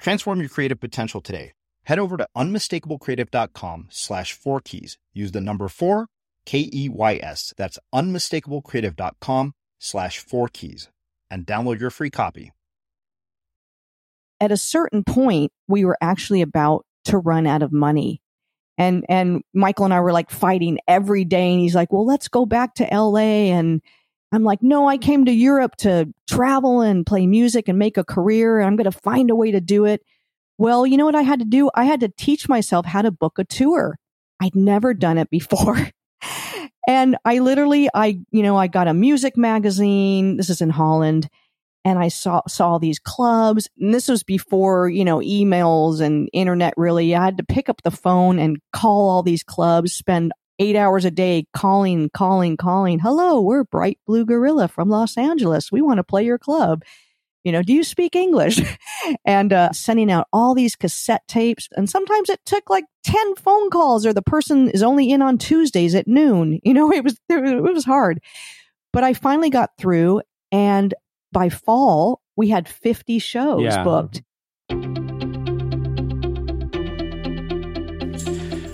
Transform your creative potential today. Head over to unmistakablecreative.com slash four keys. Use the number four, K E Y S. That's unmistakablecreative.com slash four keys and download your free copy. At a certain point, we were actually about to run out of money. And, and Michael and I were like fighting every day. And he's like, well, let's go back to LA and, I'm like, no, I came to Europe to travel and play music and make a career. I'm going to find a way to do it. Well, you know what I had to do? I had to teach myself how to book a tour. I'd never done it before. and I literally, I, you know, I got a music magazine. This is in Holland. And I saw, saw these clubs. And this was before, you know, emails and internet really. I had to pick up the phone and call all these clubs, spend eight hours a day calling, calling, calling. Hello, we're Bright Blue Gorilla from Los Angeles. We want to play your club. You know, do you speak English? and uh, sending out all these cassette tapes. And sometimes it took like 10 phone calls or the person is only in on Tuesdays at noon. You know, it was, it was hard. But I finally got through and by fall, we had 50 shows yeah. booked.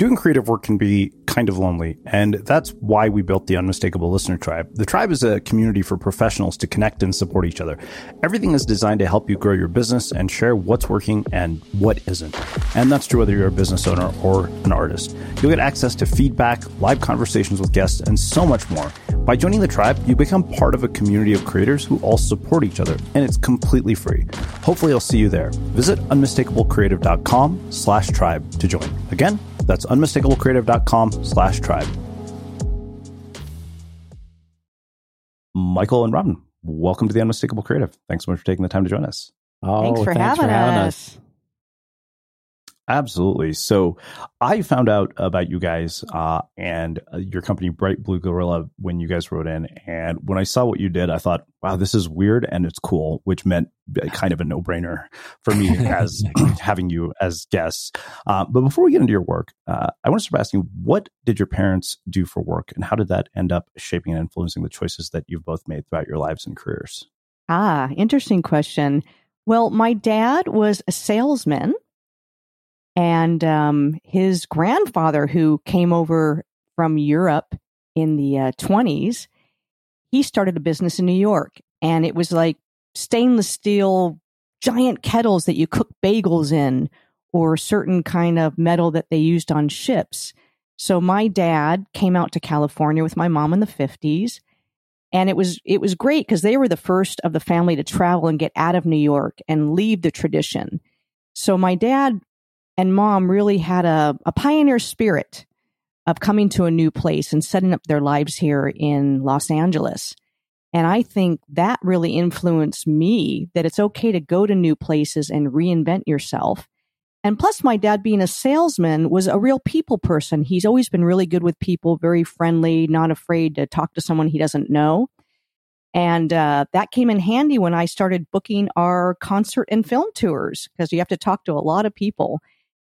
Doing creative work can be kind of lonely, and that's why we built the Unmistakable Listener Tribe. The tribe is a community for professionals to connect and support each other. Everything is designed to help you grow your business and share what's working and what isn't. And that's true whether you're a business owner or an artist. You'll get access to feedback, live conversations with guests, and so much more. By joining the tribe, you become part of a community of creators who all support each other, and it's completely free. Hopefully, I'll see you there. Visit unmistakablecreative.com slash tribe to join. Again, that's unmistakablecreative.com slash tribe. Michael and Robyn, welcome to the Unmistakable Creative. Thanks so much for taking the time to join us. Oh, thanks for, thanks having, for having us. us. Absolutely. So I found out about you guys uh, and uh, your company, Bright Blue Gorilla, when you guys wrote in. And when I saw what you did, I thought, wow, this is weird and it's cool, which meant kind of a no brainer for me as having you as guests. Uh, but before we get into your work, uh, I want to start by asking what did your parents do for work and how did that end up shaping and influencing the choices that you've both made throughout your lives and careers? Ah, interesting question. Well, my dad was a salesman and um, his grandfather, who came over from Europe in the uh, 20s, he started a business in New York. And it was like stainless steel giant kettles that you cook bagels in, or certain kind of metal that they used on ships. So my dad came out to California with my mom in the 50s. And it was it was great because they were the first of the family to travel and get out of New York and leave the tradition. So my dad and mom really had a, a pioneer spirit of coming to a new place and setting up their lives here in Los Angeles. And I think that really influenced me that it's okay to go to new places and reinvent yourself. And plus, my dad being a salesman was a real people person. He's always been really good with people, very friendly, not afraid to talk to someone he doesn't know. And uh, that came in handy when I started booking our concert and film tours because you have to talk to a lot of people.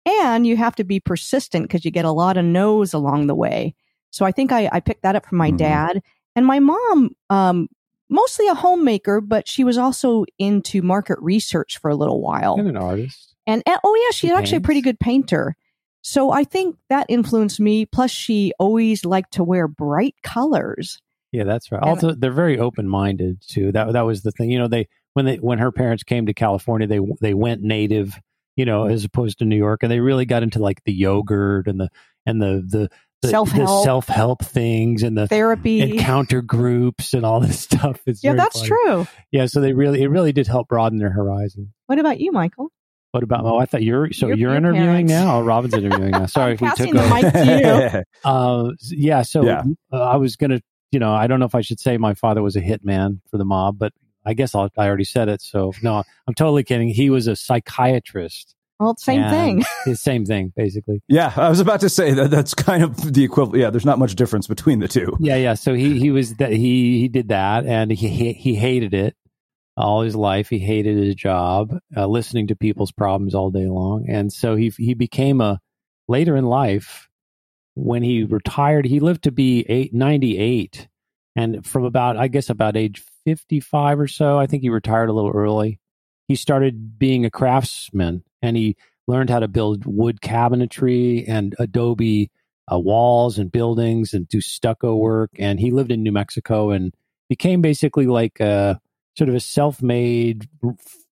And you have to be persistent because you get a lot of no's along the way. So I think I, I picked that up from my mm-hmm. dad. And my mom um, mostly a homemaker, but she was also into market research for a little while. And an artist. And, and oh yeah, she's She actually a pretty good painter. So I think that influenced me. Plus, she always liked to wear bright colors. Yeah, that's right. And- Also, they're very open minded too. That that was the thing. You know, they when they when her parents came to California, they they went native. You know, as opposed to New York, and they really got into like the yogurt and the and the the, the Self-help. self help things and the Therapy. encounter groups and all this stuff. It's yeah, that's funny. true. Yeah, so they really it really did help broaden their horizon. What about you, Michael? What about? Oh, I thought you're so Your- you're interviewing parents. now. Oh, Robyn's interviewing now. Sorry if we took the over. mic to you. Uh, yeah. So Yeah. Uh, I was gonna, you know, I don't know if I should say my father was a hitman for the mob, but I guess I'll, I already said it. So no, I'm totally kidding. He was a psychiatrist. Well, same and thing. It's same thing, basically. Yeah, I was about to say that that's kind of the equivalent. Yeah, there's not much difference between the two. Yeah, yeah. So he he was that he he did that, and he he, he hated it all his life. He hated his job, uh, listening to people's problems all day long, and so he he became a later in life when he retired. He lived to be eight, 98, and from about I guess about age fifty five or so, I think he retired a little early. He started being a craftsman, and he learned how to build wood cabinetry and adobe uh, walls and buildings and do stucco work. And he lived in New Mexico and became basically like a sort of a self-made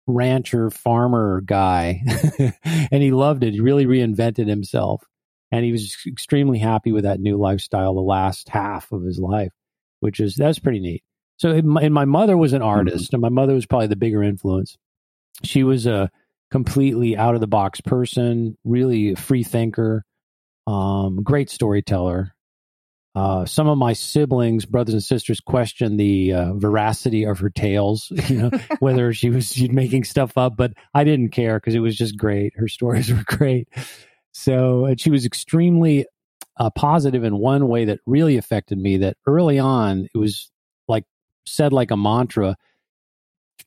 rancher farmer guy. and he loved it. He really reinvented himself. And he was extremely happy with that new lifestyle the last half of his life, which is that's pretty neat. So, and my, and my mother was an artist, and my mother was probably the bigger influence. She was a completely out of the box person, really a free thinker, um, great storyteller. Uh, some of my siblings, brothers and sisters, questioned the uh, veracity of her tales, you know, whether she was making stuff up, but I didn't care because it was just great. Her stories were great. So, and she was extremely uh, positive in one way that really affected me. That early on, it was said like a mantra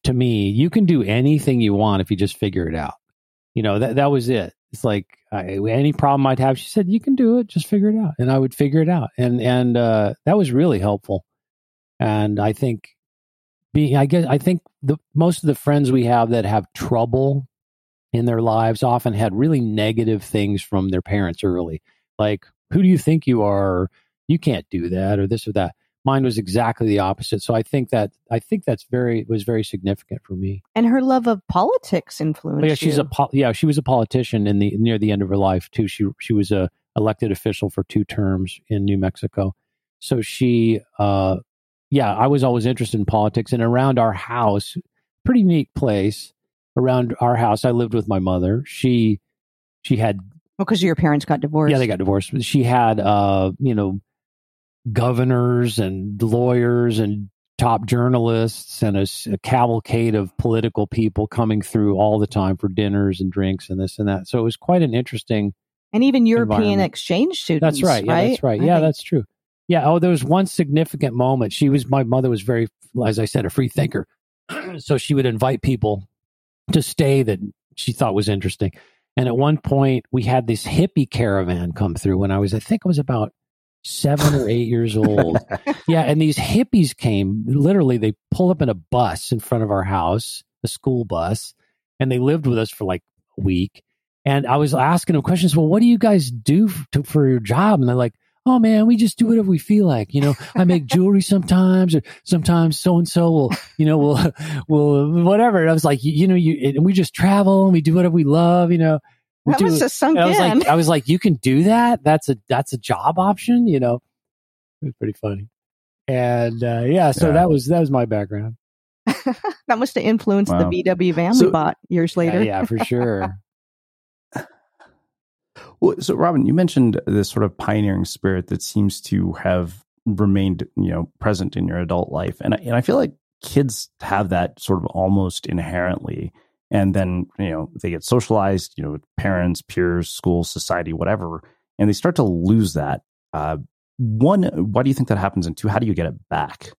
to me you can do anything you want if you just figure it out. You know that that was it. It's like I, any problem i'd have she said you can do it just figure it out. And i would figure it out. And and uh, that was really helpful. And i think being i guess i think the most of the friends we have that have trouble in their lives often had really negative things from their parents early. Like who do you think you are? You can't do that or this or that mine was exactly the opposite so i think that i think that's very was very significant for me And her love of politics influenced But yeah she's you. a pol- yeah she was a politician in the near the end of her life too she she was a elected official for two terms in new mexico so she uh yeah i was always interested in politics and around our house pretty neat place around our house i lived with my mother she she had because your parents got divorced. yeah, they got divorced. She had, uh, you know, governors and lawyers and top journalists and a cavalcade of political people coming through all the time for dinners and drinks and this and that. So it was quite an interesting. and even European exchange students. That's right. Yeah, that's right. I Yeah, think- that's true. Yeah. Oh, there was one significant moment. She was my mother was very, as I said, a free thinker. so she would invite people to stay that she thought was interesting. And at one point, we had this hippie caravan come through when I was, I think I was about seven or eight years old. yeah. And these hippies came, literally, they pulled up in a bus in front of our house, a school bus, and they lived with us for like a week. And I was asking them questions. Well, what do you guys do to, for your job? And they're like, oh man, we just do whatever we feel like. You know, I make jewelry sometimes, or sometimes so and so will, you know, will, will whatever. And I was like, you, you know, you and we just travel and we do whatever we love. You know, That do- must have sunk and I was in. like, I was like, you can do that. That's a that's a job option. You know, it was pretty funny. And uh, yeah, so Yeah. that was that was my background. that must have influenced Wow. the VW van So- we bought years later. Yeah, yeah, for sure. Well, so Robyn, you mentioned this sort of pioneering spirit that seems to have remained, you know, present in your adult life, and I, and I feel like kids have that sort of almost inherently, and then you know they get socialized, you know, parents, peers, school, society, whatever, and they start to lose that. Uh, one, why do you think that happens? And two, how do you get it back?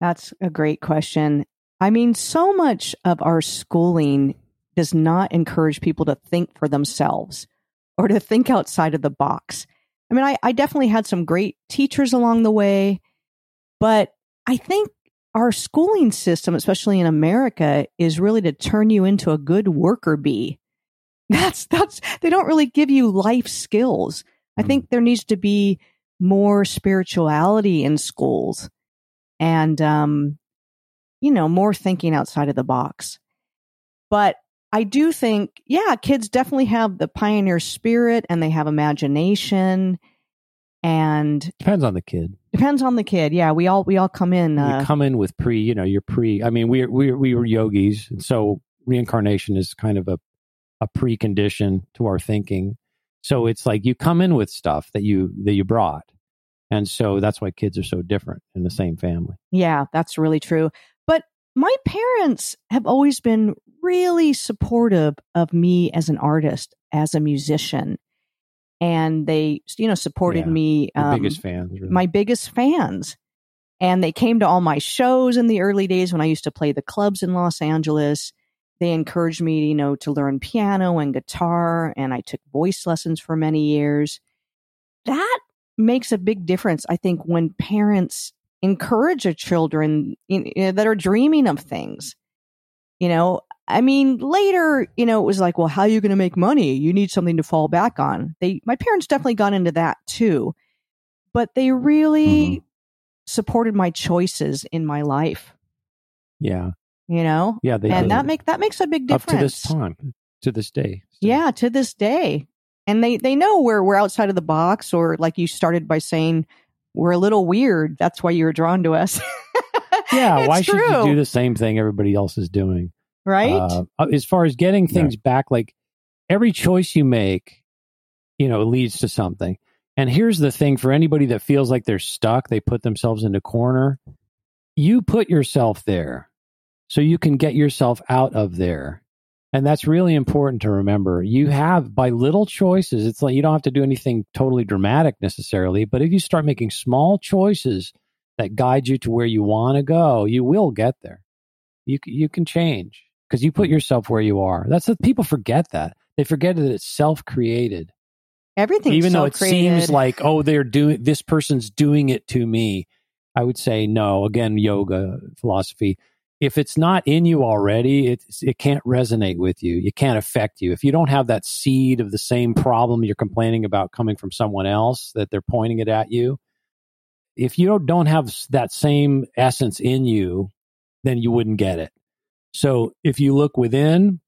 That's a great question. I mean, so much of our schooling does not encourage people to think for themselves or to think outside of the box. I mean, I, I definitely had some great teachers along the way, but I think our schooling system, especially in America, is really to turn you into a good worker bee. That's that's they don't really give you life skills. I Mm. think there needs to be more spirituality in schools and um you know, more thinking outside of the box. But I do think, yeah, kids definitely have the pioneer spirit and they have imagination and Depends on the kid. depends on the kid. Yeah, we all we all come in uh, you come in with pre, you know, you're pre. I mean, we we we were yogis, and so reincarnation is kind of a a precondition to our thinking. So it's like you come in with stuff that you that you brought, and so that's why kids are so different in the same family. Yeah, that's really true. But my parents have always been really supportive of me as an artist, as a musician. And they, you know, supported Yeah, me. Um, biggest fans, really. my biggest fans. And they came to all my shows in the early days when I used to play the clubs in Los Angeles. They encouraged me, you know, to learn piano and guitar, and I took voice lessons for many years. That makes a big difference, I think, when parents encourage their children in, you know, that are dreaming of things. You know, I mean, later, you know, it was like, well, how are you going to make money? You need something to fall back on. They, my parents definitely got into that too, but they really mm-hmm. supported my choices in my life. yeah, You know, yeah, they and did. that make that makes a big up difference. to this time, to this day. Yeah, to this day. And they they know we're we're outside of the box or like you started by saying we're a little weird. That's why you were drawn to us. yeah. Why should true, you do the same thing everybody else is doing? Right? Uh, as far as getting things back, like every choice you make, you know, leads to something. And here's the thing for anybody that feels like they're stuck, they put themselves in a corner. You put yourself there so you can get yourself out of there. And that's really important to remember. You have by little choices, it's like you don't have to do anything totally dramatic necessarily, but if you start making small choices that guide you to where you want to go, you will get there. You you can change because you put yourself where you are. That's what people forget that. They forget that it's self-created. Everything, Even though it seems like, oh, they're doing this person's doing it to me. I would say no. Again, yoga philosophy. If it's not in you already, it it can't resonate with you. It can't affect you. If you don't have that seed of the same problem you're complaining about coming from someone else that they're pointing it at you, if you don't- don't have that same essence in you, then you wouldn't get it. So if you look within,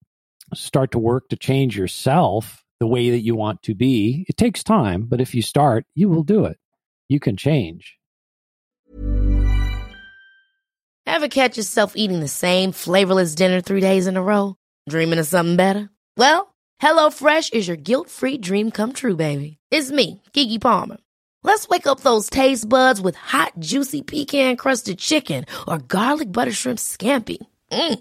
start to work to change yourself the way that you want to be, it takes time, but if you start, you will do it. You can change. Ever catch yourself eating the same flavorless dinner three days in a row? Dreaming of something better? Well, HelloFresh is your guilt-free dream come true, baby. It's me, Keke Palmer. Let's wake up those taste buds with hot, juicy pecan-crusted chicken or garlic butter shrimp scampi. Mm.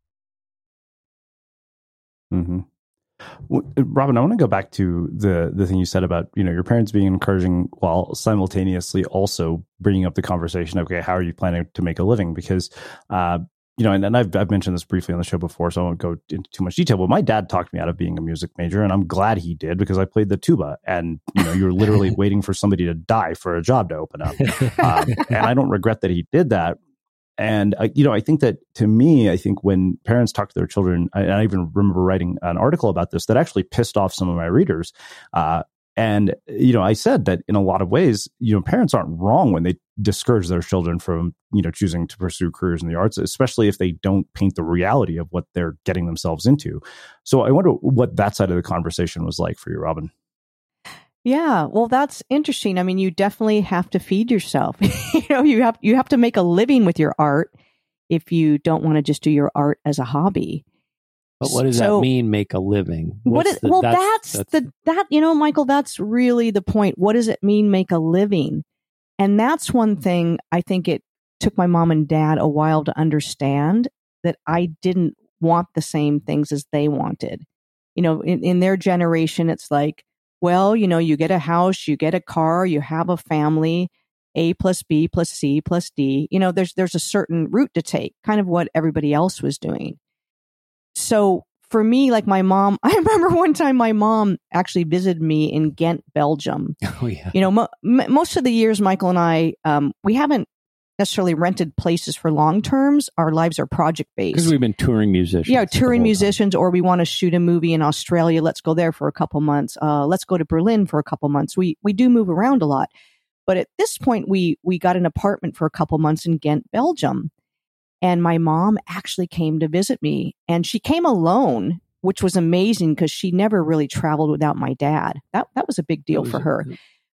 Mm-hmm. Well, Robyn, I want to go back to the the thing you said about you know your parents being encouraging while simultaneously also bringing up the conversation. Okay, how are you planning to make a living? Because uh, you know, and, and I've, I've mentioned this briefly on the show before, so I won't go into too much detail. But my dad talked me out of being a music major, and I'm glad he did because I played the tuba, and you know, you're literally waiting for somebody to die for a job to open up, um, and I don't regret that he did that. And uh, you know, I think that to me, I think when parents talk to their children, I, I even remember writing an article about this that actually pissed off some of my readers. Uh, and you know, I said that in a lot of ways, you know, parents aren't wrong when they discourage their children from you know choosing to pursue careers in the arts, especially if they don't paint the reality of what they're getting themselves into. So I wonder what that side of the conversation was like for you, Robyn. Yeah, well, that's interesting. I mean, you definitely have to feed yourself. you know, you have you have to make a living with your art if you don't want to just do your art as a hobby. But what does So- that mean? Make a living? What What's the- well, that's, that's the that you know, Michael. That's really the point. What does it mean make a living? And that's one thing I think it took my mom and dad a while to understand that I didn't want the same things as they wanted. You know, in, in their generation, it's like, well, you know, you get a house, you get a car, you have a family, A plus B plus C plus D. You know, there's there's a certain route to take, kind of what everybody else was doing. So for me, like my mom, I remember one time my mom actually visited me in Ghent, Belgium. oh yeah. You know, mo- m- most of the years, Michael and I, um, we haven't necessarily rented places for long terms. Our lives are project based. Because we've been touring musicians. Yeah, touring whole time. musicians, or we want to shoot a movie in Australia. Let's go there for a couple months. Uh, let's go to Berlin for a couple months. We we do move around a lot, but at this point, we we got an apartment for a couple months in Ghent, Belgium, and my mom actually came to visit me, and she came alone, which was amazing because she never really traveled without my dad. That that was a big deal for her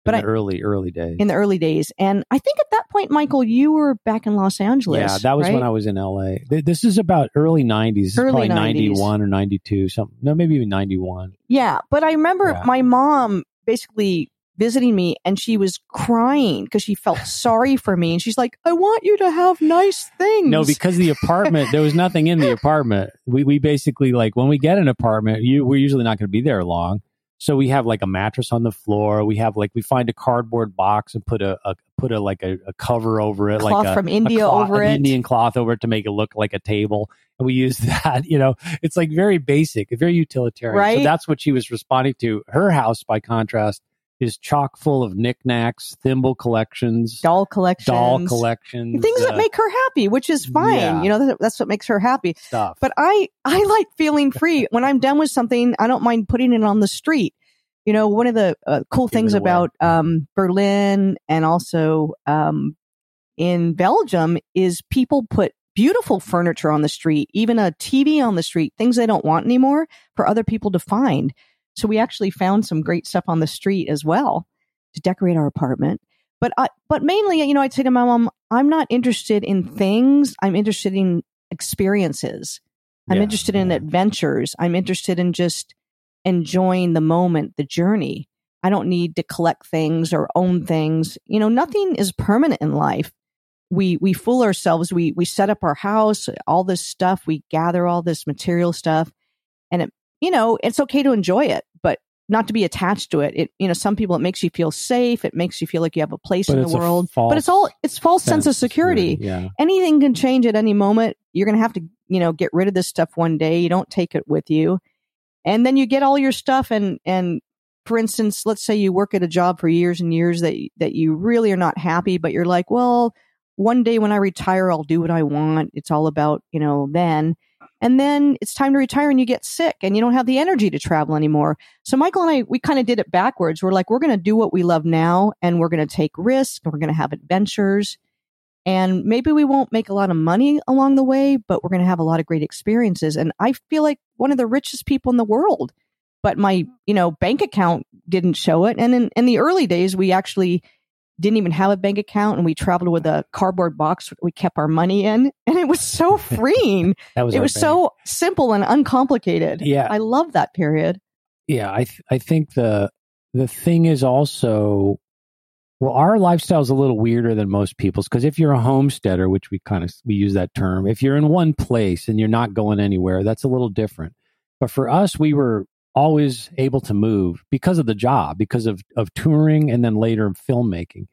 But the I- early, early days. in the early days. And I think at that point, Michael, you were back in Los Angeles. yeah, that was right? when I was in LA. This is about early '90s. Early probably 90s. '91 or '92, something. No, maybe even '91. Yeah, but I remember Yeah. my mom basically visiting me and she was crying because she felt sorry for me and she's like i want you to have nice things No, because the apartment there was nothing in the apartment. We we basically like when we get an apartment, you we're usually not going to be there long. So we have like a mattress on the floor. We have like we find a cardboard box and put a, a put a like a, a cover over it, Cloth like a, from a India cloth- over it. Indian cloth over it to make it look like a table. And we use that. You know, it's like very basic, very utilitarian. So that's what she was responding to. Her house, by contrast, is chock full of knickknacks, thimble collections, doll collections doll collections, things that uh, make her happy which is fine yeah. you know that's what makes her happy stuff. but i i like feeling free when i'm done with something i don't mind putting it on the street You know, one of the uh, cool Give things about um, Berlin and also um, in Belgium is people put beautiful furniture on the street, even a TV on the street, things they don't want anymore for other people to find. So we actually found some great stuff on the street as well to decorate our apartment. But I, but mainly, you know, I'd say to my mom, I'm not interested in things. I'm interested in experiences. I'm Yeah, interested in adventures. I'm interested in just enjoying the moment, the journey. I don't need to collect things or own things. You know, nothing is permanent in life. We we fool ourselves. We we set up our house, all this stuff. We gather all this material stuff, and it you know it's okay to enjoy it, but not to be attached to it. It you know some people it makes you feel safe. It makes you feel like you have a place But in the world. But it's all it's false sense, of security Yeah. anything can change at any moment. You're going to have to, you know, get rid of this stuff one day. You don't take it with you. And then you get all your stuff and and for instance, let's say you work at a job for years and years that that you really are not happy, but you're like, well, one day when I retire, I'll do what I want. It's all about, you know, then. And then it's time to retire and you get sick and you don't have the energy to travel anymore. So Michael and I, we kind of did it backwards. We're like, we're going to do what we love now and we're going to take risks and we're going to have adventures. And maybe we won't make a lot of money along the way, but we're going to have a lot of great experiences. And I feel like one of the richest people in the world, but my, you know, bank account didn't show it. And in, in the early days, we actually didn't even have a bank account and we traveled with a cardboard box we kept our money in. And it was so freeing. That was it was bank. so simple and uncomplicated. Yeah. I love that period. yeah i th- i think the the thing is also well our lifestyle is a little weirder than most people's because if you're a homesteader which we kind of we use that term if you're in one place and you're not going anywhere that's a little different but for us we were always able to move because of the job because of of touring and then later filmmaking.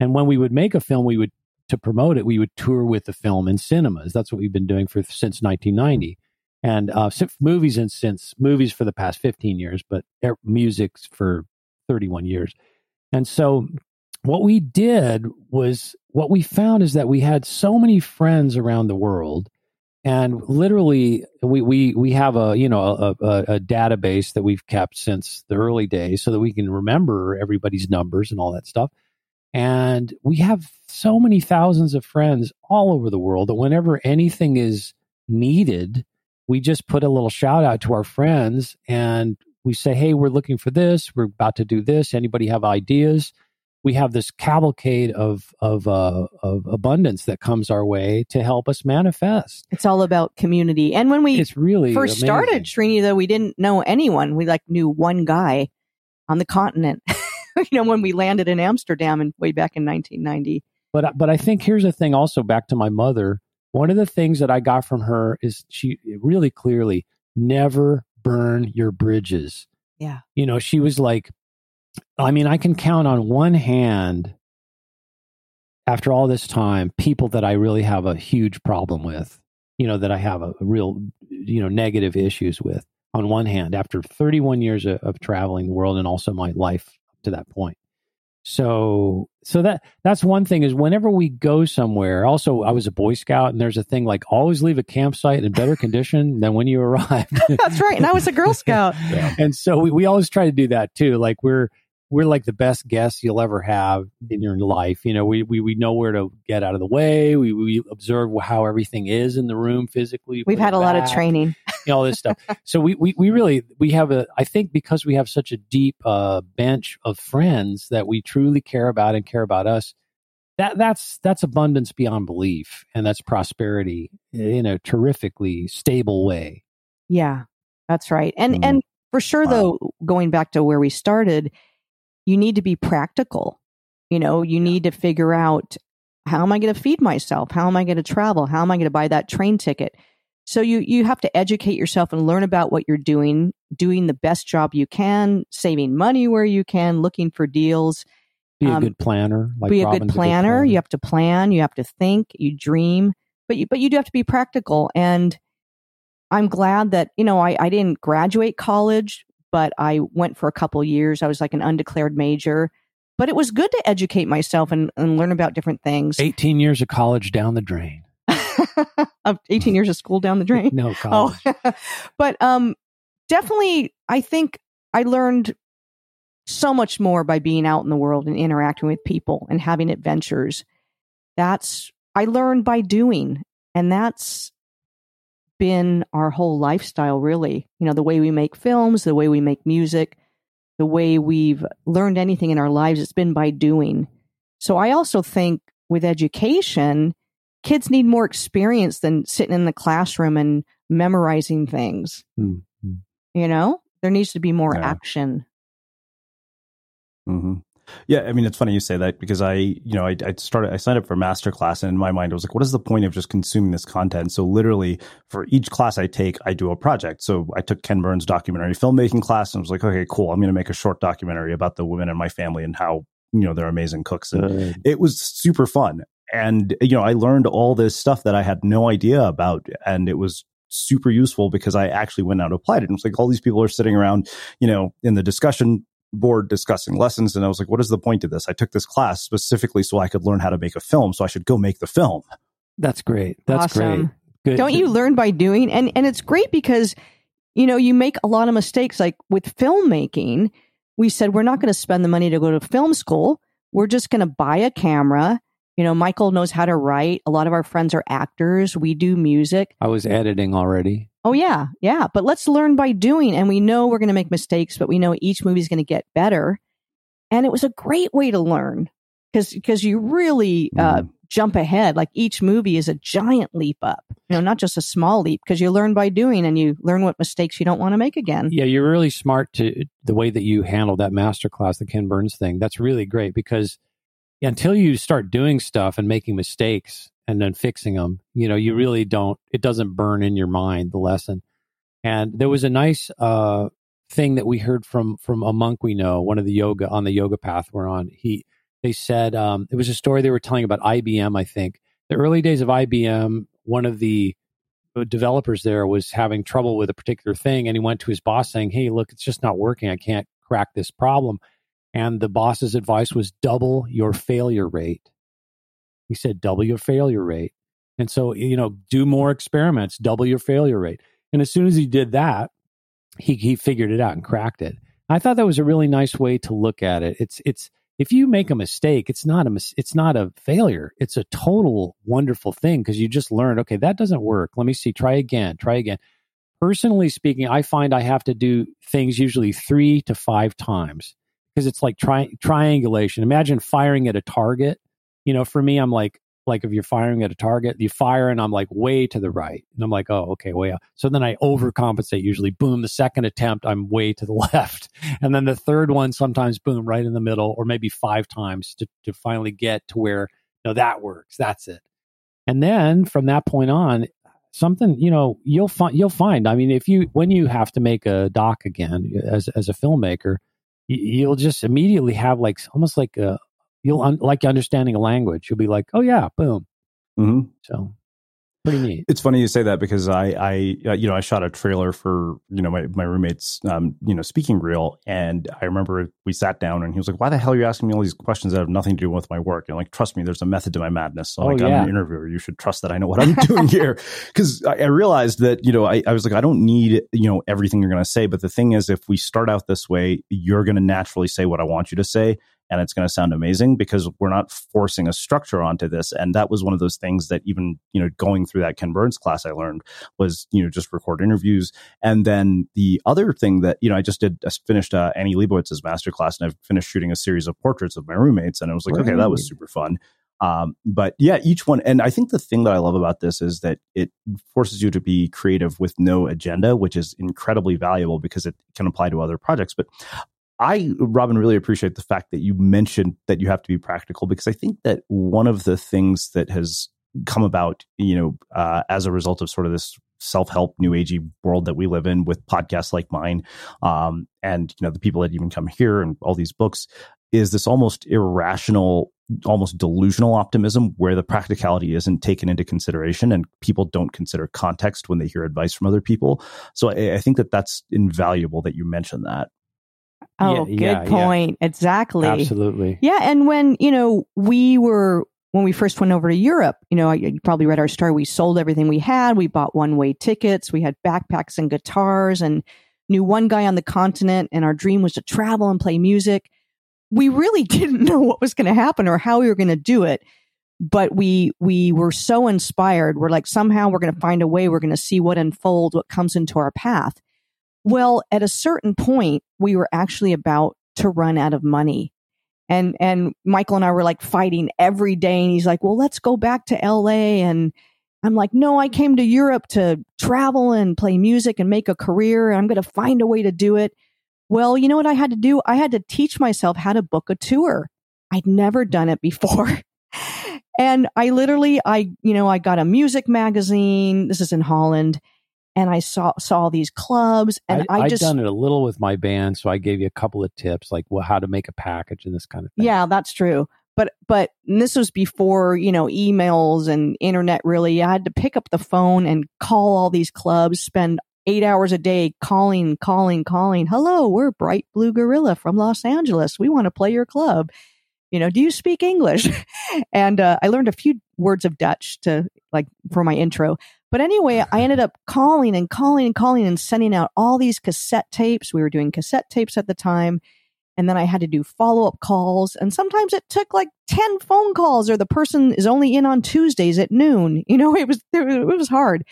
And when we would make a film we would to promote it we would tour with the film in cinemas. That's what we've been doing for since 1990 and uh, movies and since movies for the past 15 years, but music's for 31 years. And so what we did was what we found is that we had so many friends around the world and literally we we we have a you know a, a, a database that we've kept since the early days so that we can remember everybody's numbers and all that stuff and we have so many thousands of friends all over the world that whenever anything is needed we just put a little shout out to our friends and we say, Hey, we're looking for this. We're about to do this. Anybody have ideas? We have this cavalcade of, of, uh, of abundance that comes our way to help us manifest. It's all about community. And when we It's really first amazing. started Srini, though, we didn't know anyone. We like knew one guy on the continent. you know, when we landed in Amsterdam and way back in 1990. But but I think here's the thing. Also, back to my mother. One of the things that I got from her is she really clearly never burn your bridges. Yeah. You know, she was like, I mean, I can count on one hand after all this time people that I really have a huge problem with. You know, that I have a real, you know, negative issues with. On one hand, after 31 years of, of traveling the world and also my life up to that point. So so that that's one thing is whenever we go somewhere. Also, I was a Boy Scout, and there's a thing like always leave a campsite in better condition than when you arrived. That's right. And I was a Girl Scout. and so we, we always try to do that too. Like we're we're like the best guests you'll ever have in your life. You know, we we, we know where to get out of the way. We we observe how everything is in the room physically. We've had a lot of training. you know, all this stuff. So we, we, we really, we have a, I think because we have such a deep uh, bench of friends that we truly care about and care about us, that that's, that's abundance beyond belief. And that's prosperity in a terrifically stable way. Yeah, that's right. And Mm. and for sure though, going back to where we started, you need to be practical. You know, you need to figure out how am I going to feed myself? How am I going to travel? How am I going to buy that train ticket? So you you have to educate yourself and learn about what you're doing, doing the best job you can, saving money where you can, looking for deals. Be a Um, good planner. Like be a good planner. planner. You have to plan. You have to think. You dream, but you but you do have to be practical. And I'm glad that you know I I didn't graduate college, but I went for a couple years. I was like an undeclared major, but it was good to educate myself and, and learn about different things. 18 years of college down the drain. Of 18 years of school down the drain. No college. Oh, but um, definitely, I think I learned so much more by being out in the world and interacting with people and having adventures. That's, I learned by doing. And that's been our whole lifestyle, really. You know, the way we make films, the way we make music, the way we've learned anything in our lives, it's been by doing. So I also think with education, kids need more experience than sitting in the classroom and memorizing things. Mm-hmm. You know, there needs to be more yeah. action. Mm-hmm. Yeah, I mean, it's funny you say that because I, you know, I, I started, I signed up for master class, and in my mind, I was like, what is the point of just consuming this content? So literally, for each class I take, I do a project. So I took Ken Burns' documentary filmmaking class, and I was like, okay, cool, I'm going to make a short documentary about the women in my family and how you know they're amazing cooks, and it was super fun. And you know, I learned all this stuff that I had no idea about, and it was super useful because I actually went out and applied it. And it's like all these people are sitting around, you know, in the discussion board discussing lessons. And I was like, what is the point of this? I took this class specifically so I could learn how to make a film. So I should go make the film. That's great. That's awesome. great. Good. Don't you learn by doing? And and it's great because you know you make a lot of mistakes. Like with filmmaking, we said we're not going to spend the money to go to film school. We're just going to buy a camera you know, Michael knows how to write. A lot of our friends are actors. We do music. I was editing already. Oh, yeah. Yeah. But let's learn by doing. And we know we're going to make mistakes, but we know each movie is going to get better. And it was a great way to learn because because you really uh, mm. jump ahead. Like each movie is a giant leap up, you know, not just a small leap because you learn by doing and you learn what mistakes you don't want to make again. Yeah, you're really smart to the way that you handle that masterclass, the Ken Burns thing. That's really great because until you start doing stuff and making mistakes and then fixing them, you know, you really don't, it doesn't burn in your mind, the lesson. And there was a nice uh, thing that we heard from from a monk we know, one of the yoga on the yoga path we're on. He they said um, it was a story they were telling about IBM. I think the early days of IBM, one of the developers there was having trouble with a particular thing, and he went to his boss saying, "Hey, look, it's just not working. I can't crack this problem." And the boss's advice was double your failure rate. He said, double your failure rate. And so, you know, do more experiments, double your failure rate. And as soon as he did that, he, he figured it out and cracked it. I thought that was a really nice way to look at it. It's, it's, if you make a mistake, it's not a, it's not a failure. It's a total wonderful thing because you just learned, okay, that doesn't work. Let me see, try again, try again. Personally speaking, I find I have to do things usually three to five times because it's like tri- triangulation. Imagine firing at a target. You know, for me, I'm like, like if you're firing at a target, you fire and I'm like way to the right. And I'm like, oh, okay, way out. So then I mm-hmm. overcompensate usually. Boom, the second attempt, I'm way to the left. And then the third one, sometimes boom, right in the middle, or maybe five times to, to finally get to where, no, that works. That's it. And then from that point on, something, you know, you'll find, you'll find, I mean, if you, when you have to make a doc again as, as a filmmaker, you'll just immediately have like almost like a you'll un, like understanding a language. You'll be like, oh yeah, boom. Mm-hmm. So pretty neat. It's funny you say that because I, I, uh, you know, I shot a trailer for you know my my roommate's, um, you know, speaking reel, and I remember we sat down and he was like, "Why the hell are you asking me all these questions that have nothing to do with my work?" And like, trust me, there's a method to my madness. So oh, like, yeah. I'm an interviewer. You should trust that I know what I'm doing here. Because I, I, realized that you know, I, I was like, I don't need you know everything you're going to say, but the thing is, if we start out this way, you're going to naturally say what I want you to say, and it's going to sound amazing because we're not forcing a structure onto this. And that was one of those things that even, you know, going through that Ken Burns class I learned was, you know, just record interviews. And then the other thing that, you know, I just did, I finished uh, Annie Leibovitz's masterclass and I've finished shooting a series of portraits of my roommates. And I was like, right. okay, that was super fun. Um, but yeah, each one, and I think the thing that I love about this is that it forces you to be creative with no agenda, which is incredibly valuable because it can apply to other projects. But I, Robyn, really appreciate the fact that you mentioned that you have to be practical because I think that one of the things that has come about, you know, uh, as a result of sort of this self-help new agey world that we live in with podcasts like mine um, and you know the people that even come here and all these books is this almost irrational almost delusional optimism where the practicality isn't taken into consideration and people don't consider context when they hear advice from other people. So i, I think that that's invaluable that you mentioned that Oh, yeah, good yeah, point. Yeah. Exactly. Absolutely. Yeah. And when, you know, we were, when we first went over to Europe, you know, you probably read our story. We sold everything we had. We bought one way tickets. We had backpacks and guitars and knew one guy on the continent and our dream was to travel and play music. We really didn't know what was going to happen or how we were going to do it. But we, we were so inspired. We're like, somehow we're going to find a way. We're going to see what unfolds, what comes into our path. Well, at a certain point, we were actually about to run out of money. And, and Michael and I were like fighting every day. And he's like, well, let's go back to LA. And I'm like, no, I came to Europe to travel and play music and make a career. I'm going to find a way to do it. Well, you know what I had to do? I had to teach myself how to book a tour. I'd never done it before. and I literally, I, you know, I got a music magazine. This is in Holland and I saw saw these clubs, and I, I just done it a little with my band, so I gave you a couple of tips, like well, how to make a package and this kind of thing. Yeah, that's true. But but this was before you know emails and internet. Really, I had to pick up the phone and call all these clubs, spend eight hours a day calling, calling, calling. Hello, we're Bright Blue Gorilla from Los Angeles. We want to play your club. You know, do you speak English? and uh, I learned a few words of Dutch to like for my intro. But anyway, I ended up calling and calling and calling and sending out all these cassette tapes. We were doing cassette tapes at the time. And then I had to do follow up calls. And sometimes it took like 10 phone calls or the person is only in on Tuesdays at noon. You know, it was, it was hard.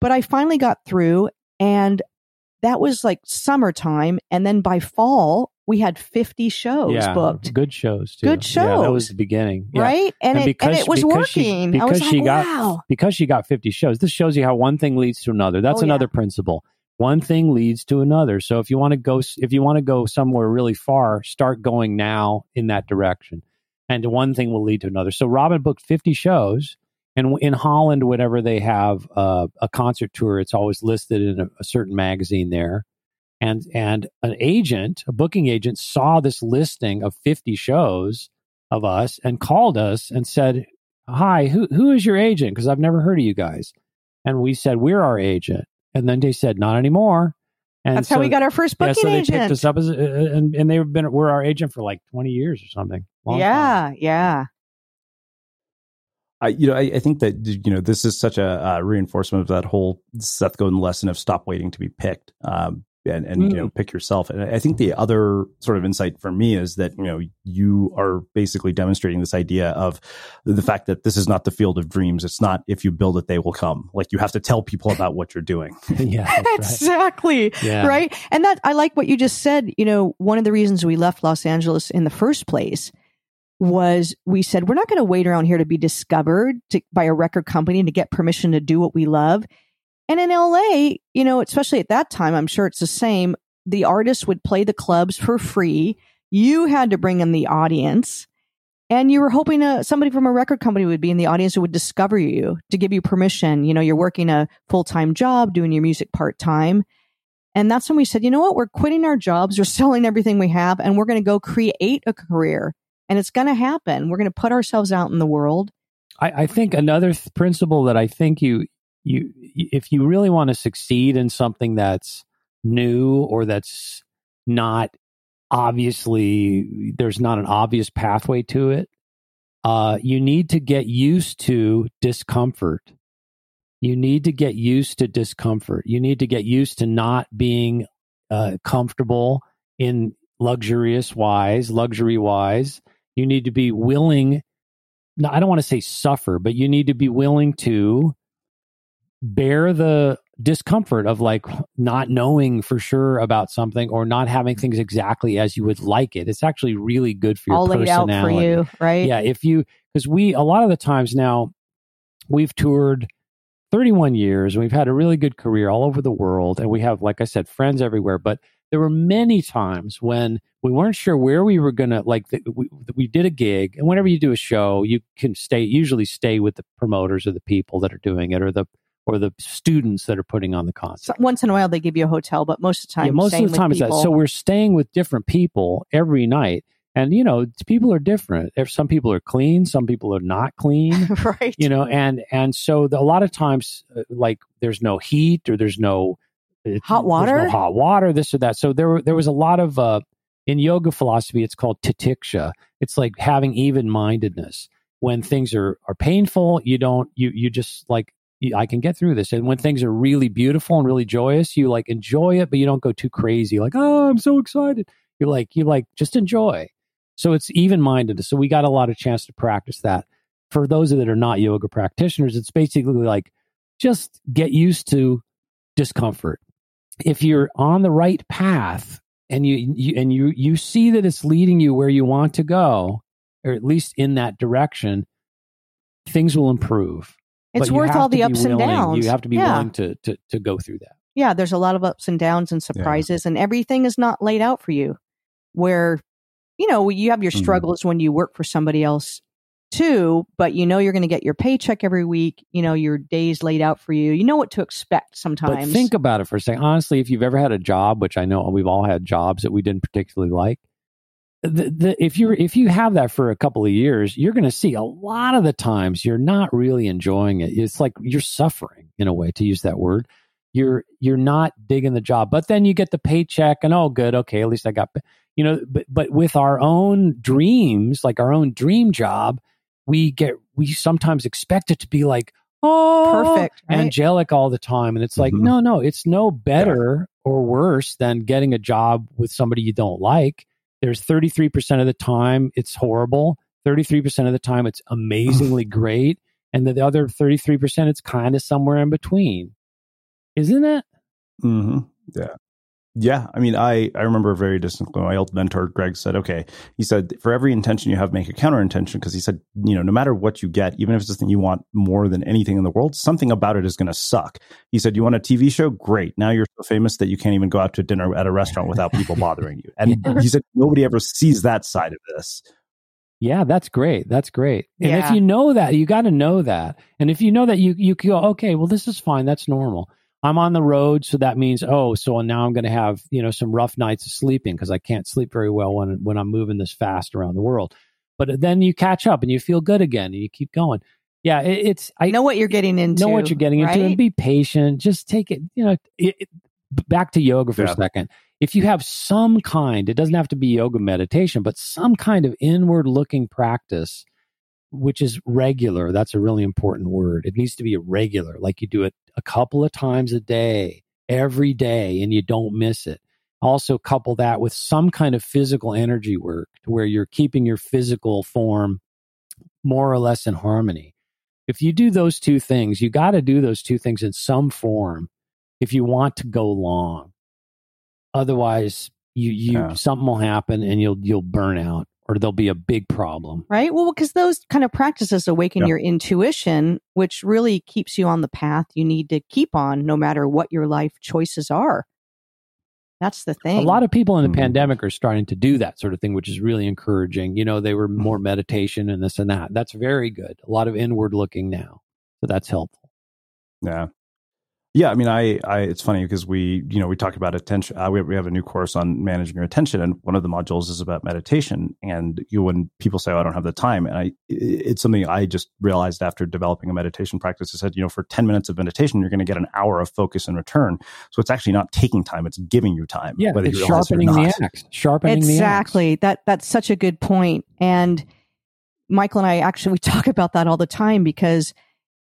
But I finally got through and that was like summertime. And then by fall, we had 50 shows yeah, booked. Good shows. Too. Good shows. Yeah, that was the beginning. Yeah. Right? And, and, because, it, and it was working. She, because I was she like, got, wow. Because she got 50 shows. This shows you how one thing leads to another. That's Oh, another principle. One thing leads to another. So if you want to go, if you want to go somewhere really far, start going now in that direction. And one thing will lead to another. So Robyn booked 50 shows. And in Holland, whenever they have uh, a concert tour, it's always listed in a, a certain magazine there and and an agent, a booking agent, saw this listing of 50 shows of us and called us and said, "Hi, who who is your agent? Because I've never heard of you guys." And we said, "We're our agent." And then they said, "Not anymore." And That's how we got our first yeah, booking so they agent. picked us up as, uh, and and they've been we're our agent for like 20 years or something. Long time. yeah, yeah. I, you know, I, I think that you know this is such a uh, reinforcement of that whole Seth Godin lesson of stop waiting to be picked, um, and and you know hmm. pick yourself. And I think the other sort of insight for me is that you know you are basically demonstrating this idea of the fact that this is not the field of dreams. It's not if you build it, they will come. Like you have to tell people about what you're doing. yeah, that's right. exactly. Yeah. Right. And that I like what you just said. You know, one of the reasons we left Los Angeles in the first place was we said we're not going to wait around here to be discovered to, by a record company to get permission to do what we love. And in LA, you know, especially at that time, I'm sure it's the same. The artists would play the clubs for free. You had to bring in the audience. And you were hoping uh, somebody from a record company would be in the audience who would discover you to give you permission. You know, you're working a full time job, doing your music part time. And that's when we said, you know what? We're quitting our jobs. We're selling everything we have and we're going to go create a career. And it's going to happen. We're going to put ourselves out in the world. I, I think another th- principle that I think you you if you really want to succeed in something that's new or that's not obviously there's not an obvious pathway to it, uh, you need to get used to discomfort. You need to get used to discomfort. You need to get used to not being uh, comfortable in luxurious wise, luxury wise. You need to be willing. No, I don't want to say suffer, but you need to be willing to bear the discomfort of like not knowing for sure about something or not having things exactly as you would like it. It's actually really good for your All laid out for you, right? Yeah, if you because we a lot of the times now we've toured 31 years and we've had a really good career all over the world and we have like I said friends everywhere, but there were many times when we weren't sure where we were going to like the, we, we did a gig and whenever you do a show you can stay usually stay with the promoters or the people that are doing it or the or the students that are putting on the concert So once in a while they give you a hotel, but most of the time, yeah, most of the time it's that. So we're staying with different people every night, and you know, people are different. If some people are clean, some people are not clean. right. You know, and and so the, a lot of times, uh, like there's no heat or there's no uh, Hot water? no hot water, this or that. So there there was a lot of uh, in yoga philosophy. It's called titiksha. It's like having even mindedness. When things are are painful, you don't you you just like I can get through this. And when things are really beautiful and really joyous, you like enjoy it, but you don't go too crazy. Like, oh, I'm so excited. You're like, you like just enjoy. So it's even minded. So we got a lot of chance to practice that. For those that are not yoga practitioners, it's basically like just get used to discomfort. If you're on the right path and you, you and you you see that it's leading you where you want to go, or at least in that direction, things will improve. It's worth all the ups willing, and downs. You have to be yeah. willing to, to to go through that. Yeah, there's a lot of ups and downs and surprises, yeah. and everything is not laid out for you. Where, you know, you have your Mm-hmm. struggles when you work for somebody else too, but you know you're going to get your paycheck every week. You know your days laid out for you. You know what to expect sometimes. But think about it for a second. Honestly, if you've ever had a job, which I know we've all had jobs that we didn't particularly like, the, the, if you if you have that for a couple of years, you're going to see a lot of the times you're not really enjoying it. It's like you're suffering in a way, to use that word. You're you're not digging the job, but then you get the paycheck, and oh, good, okay, at least I got, you know. But but with our own dreams, like our own dream job, we get we sometimes expect it to be like oh Perfect, right? angelic all the time, and it's like Mhm. no, no, it's no better or worse than getting a job with somebody you don't like there's 33% of the time it's horrible 33% of the time it's amazingly great and the other 33% it's kind of somewhere in between isn't it Mm-hmm. Yeah. Yeah. I mean, I, I remember very distinctly my old mentor, Greg, said, okay, he said, for every intention you have, make a counter intention. Cause he said, you know, no matter what you get, even if it's something you want more than anything in the world, something about it is going to suck. He said, you want a TV show? Great. Now you're so famous that you can't even go out to dinner at a restaurant without people bothering you. And he said, nobody ever sees that side of this. yeah that's great that's great and if you know that you got to know that and if you know that you you go okay well this is fine that's normal i'm on the road so that means oh so now i'm going to have you know some rough nights of sleeping because i can't sleep very well when when i'm moving this fast around the world. But then you catch up and you feel good again and you keep going. Yeah it, it's i know what you're getting into. know what you're getting into and be patient. Just take it you know it, it- back to yoga for Yeah. a second. If you have some kind it doesn't have to be yoga meditation but some kind of inward looking practice which is regular that's a really important word. It needs to be a regular like you do it a couple of times a day every day and you don't miss it. Also couple that with some kind of physical energy work to where you're keeping your physical form more or less in harmony. If you do those two things you got to do those two things in some form if you want to go long. Otherwise you you Yeah. something will happen and you'll you'll burn out or there'll be a big problem right? Well, because those kind of practices awaken Yeah. your intuition, which really keeps you on the path you need to keep on, no matter what your life choices are. That's the thing. a lot of people in the Mhm. pandemic are starting to do that sort of thing which is really encouraging you know they were more meditation and this and that that's very good a lot of inward looking now so that's helpful Yeah. Yeah, I mean, I, I, it's funny because we, you know, we talk about attention. Uh, we, we have a new course on managing your attention, and one of the modules is about meditation. And you, when people say, "Oh, I don't have the time," and I, it's something I just realized after developing a meditation practice. I said, you know, for ten minutes of meditation, you're going to get an hour of focus in return. So it's actually not taking time; it's giving you time. yeah whether it's you realize it or sharpening the axe sharpening exactly that that's such a good point. point and michael and i actually we talk about that all the time because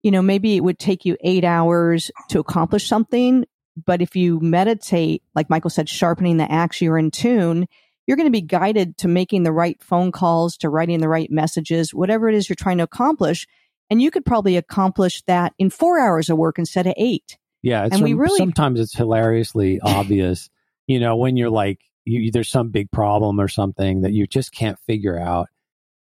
you know maybe it would take you eight hours to accomplish something but if you meditate like michael said sharpening the axe you're in tune you're going to be guided to making the right phone calls to writing the right messages whatever it is you're trying to accomplish and you could probably accomplish that in four hours of work instead of eight Yeah, it's And we really- sometimes it's hilariously obvious. You know, when you're like, you- there's some big problem or something that you just can't figure out,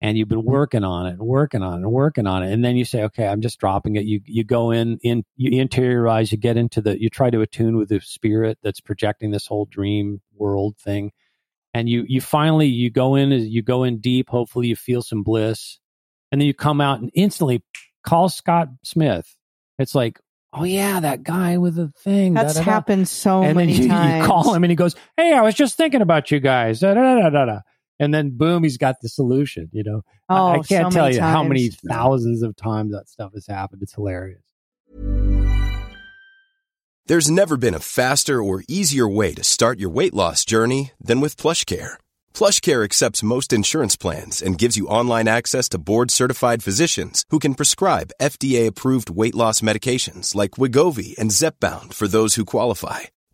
and you've been working on it, and working on it, and working on it, and then you say, okay, I'm just dropping it. You you go in, in you interiorize, you get into the, you try to attune with the spirit that's projecting this whole dream world thing, and you you finally you go in, you go in deep. Hopefully, you feel some bliss, and then you come out and instantly call Scott Smith. It's like, oh yeah, that guy with the thing. that's da, da, da. happened so and then many you, times you call him and he goes, "Hey, I was just thinking about you guys." Da, da, da, da, da. And then boom, he's got the solution. You know, I- oh I can't so tell many you how many thousands of times that stuff has happened. It's hilarious. There's never been a faster or easier way to start your weight loss journey than with Plush PlushCare. PlushCare accepts most insurance plans and gives you online access to board-certified physicians who can prescribe FDA-approved weight loss medications like Wegovy and Zepbound for those who qualify.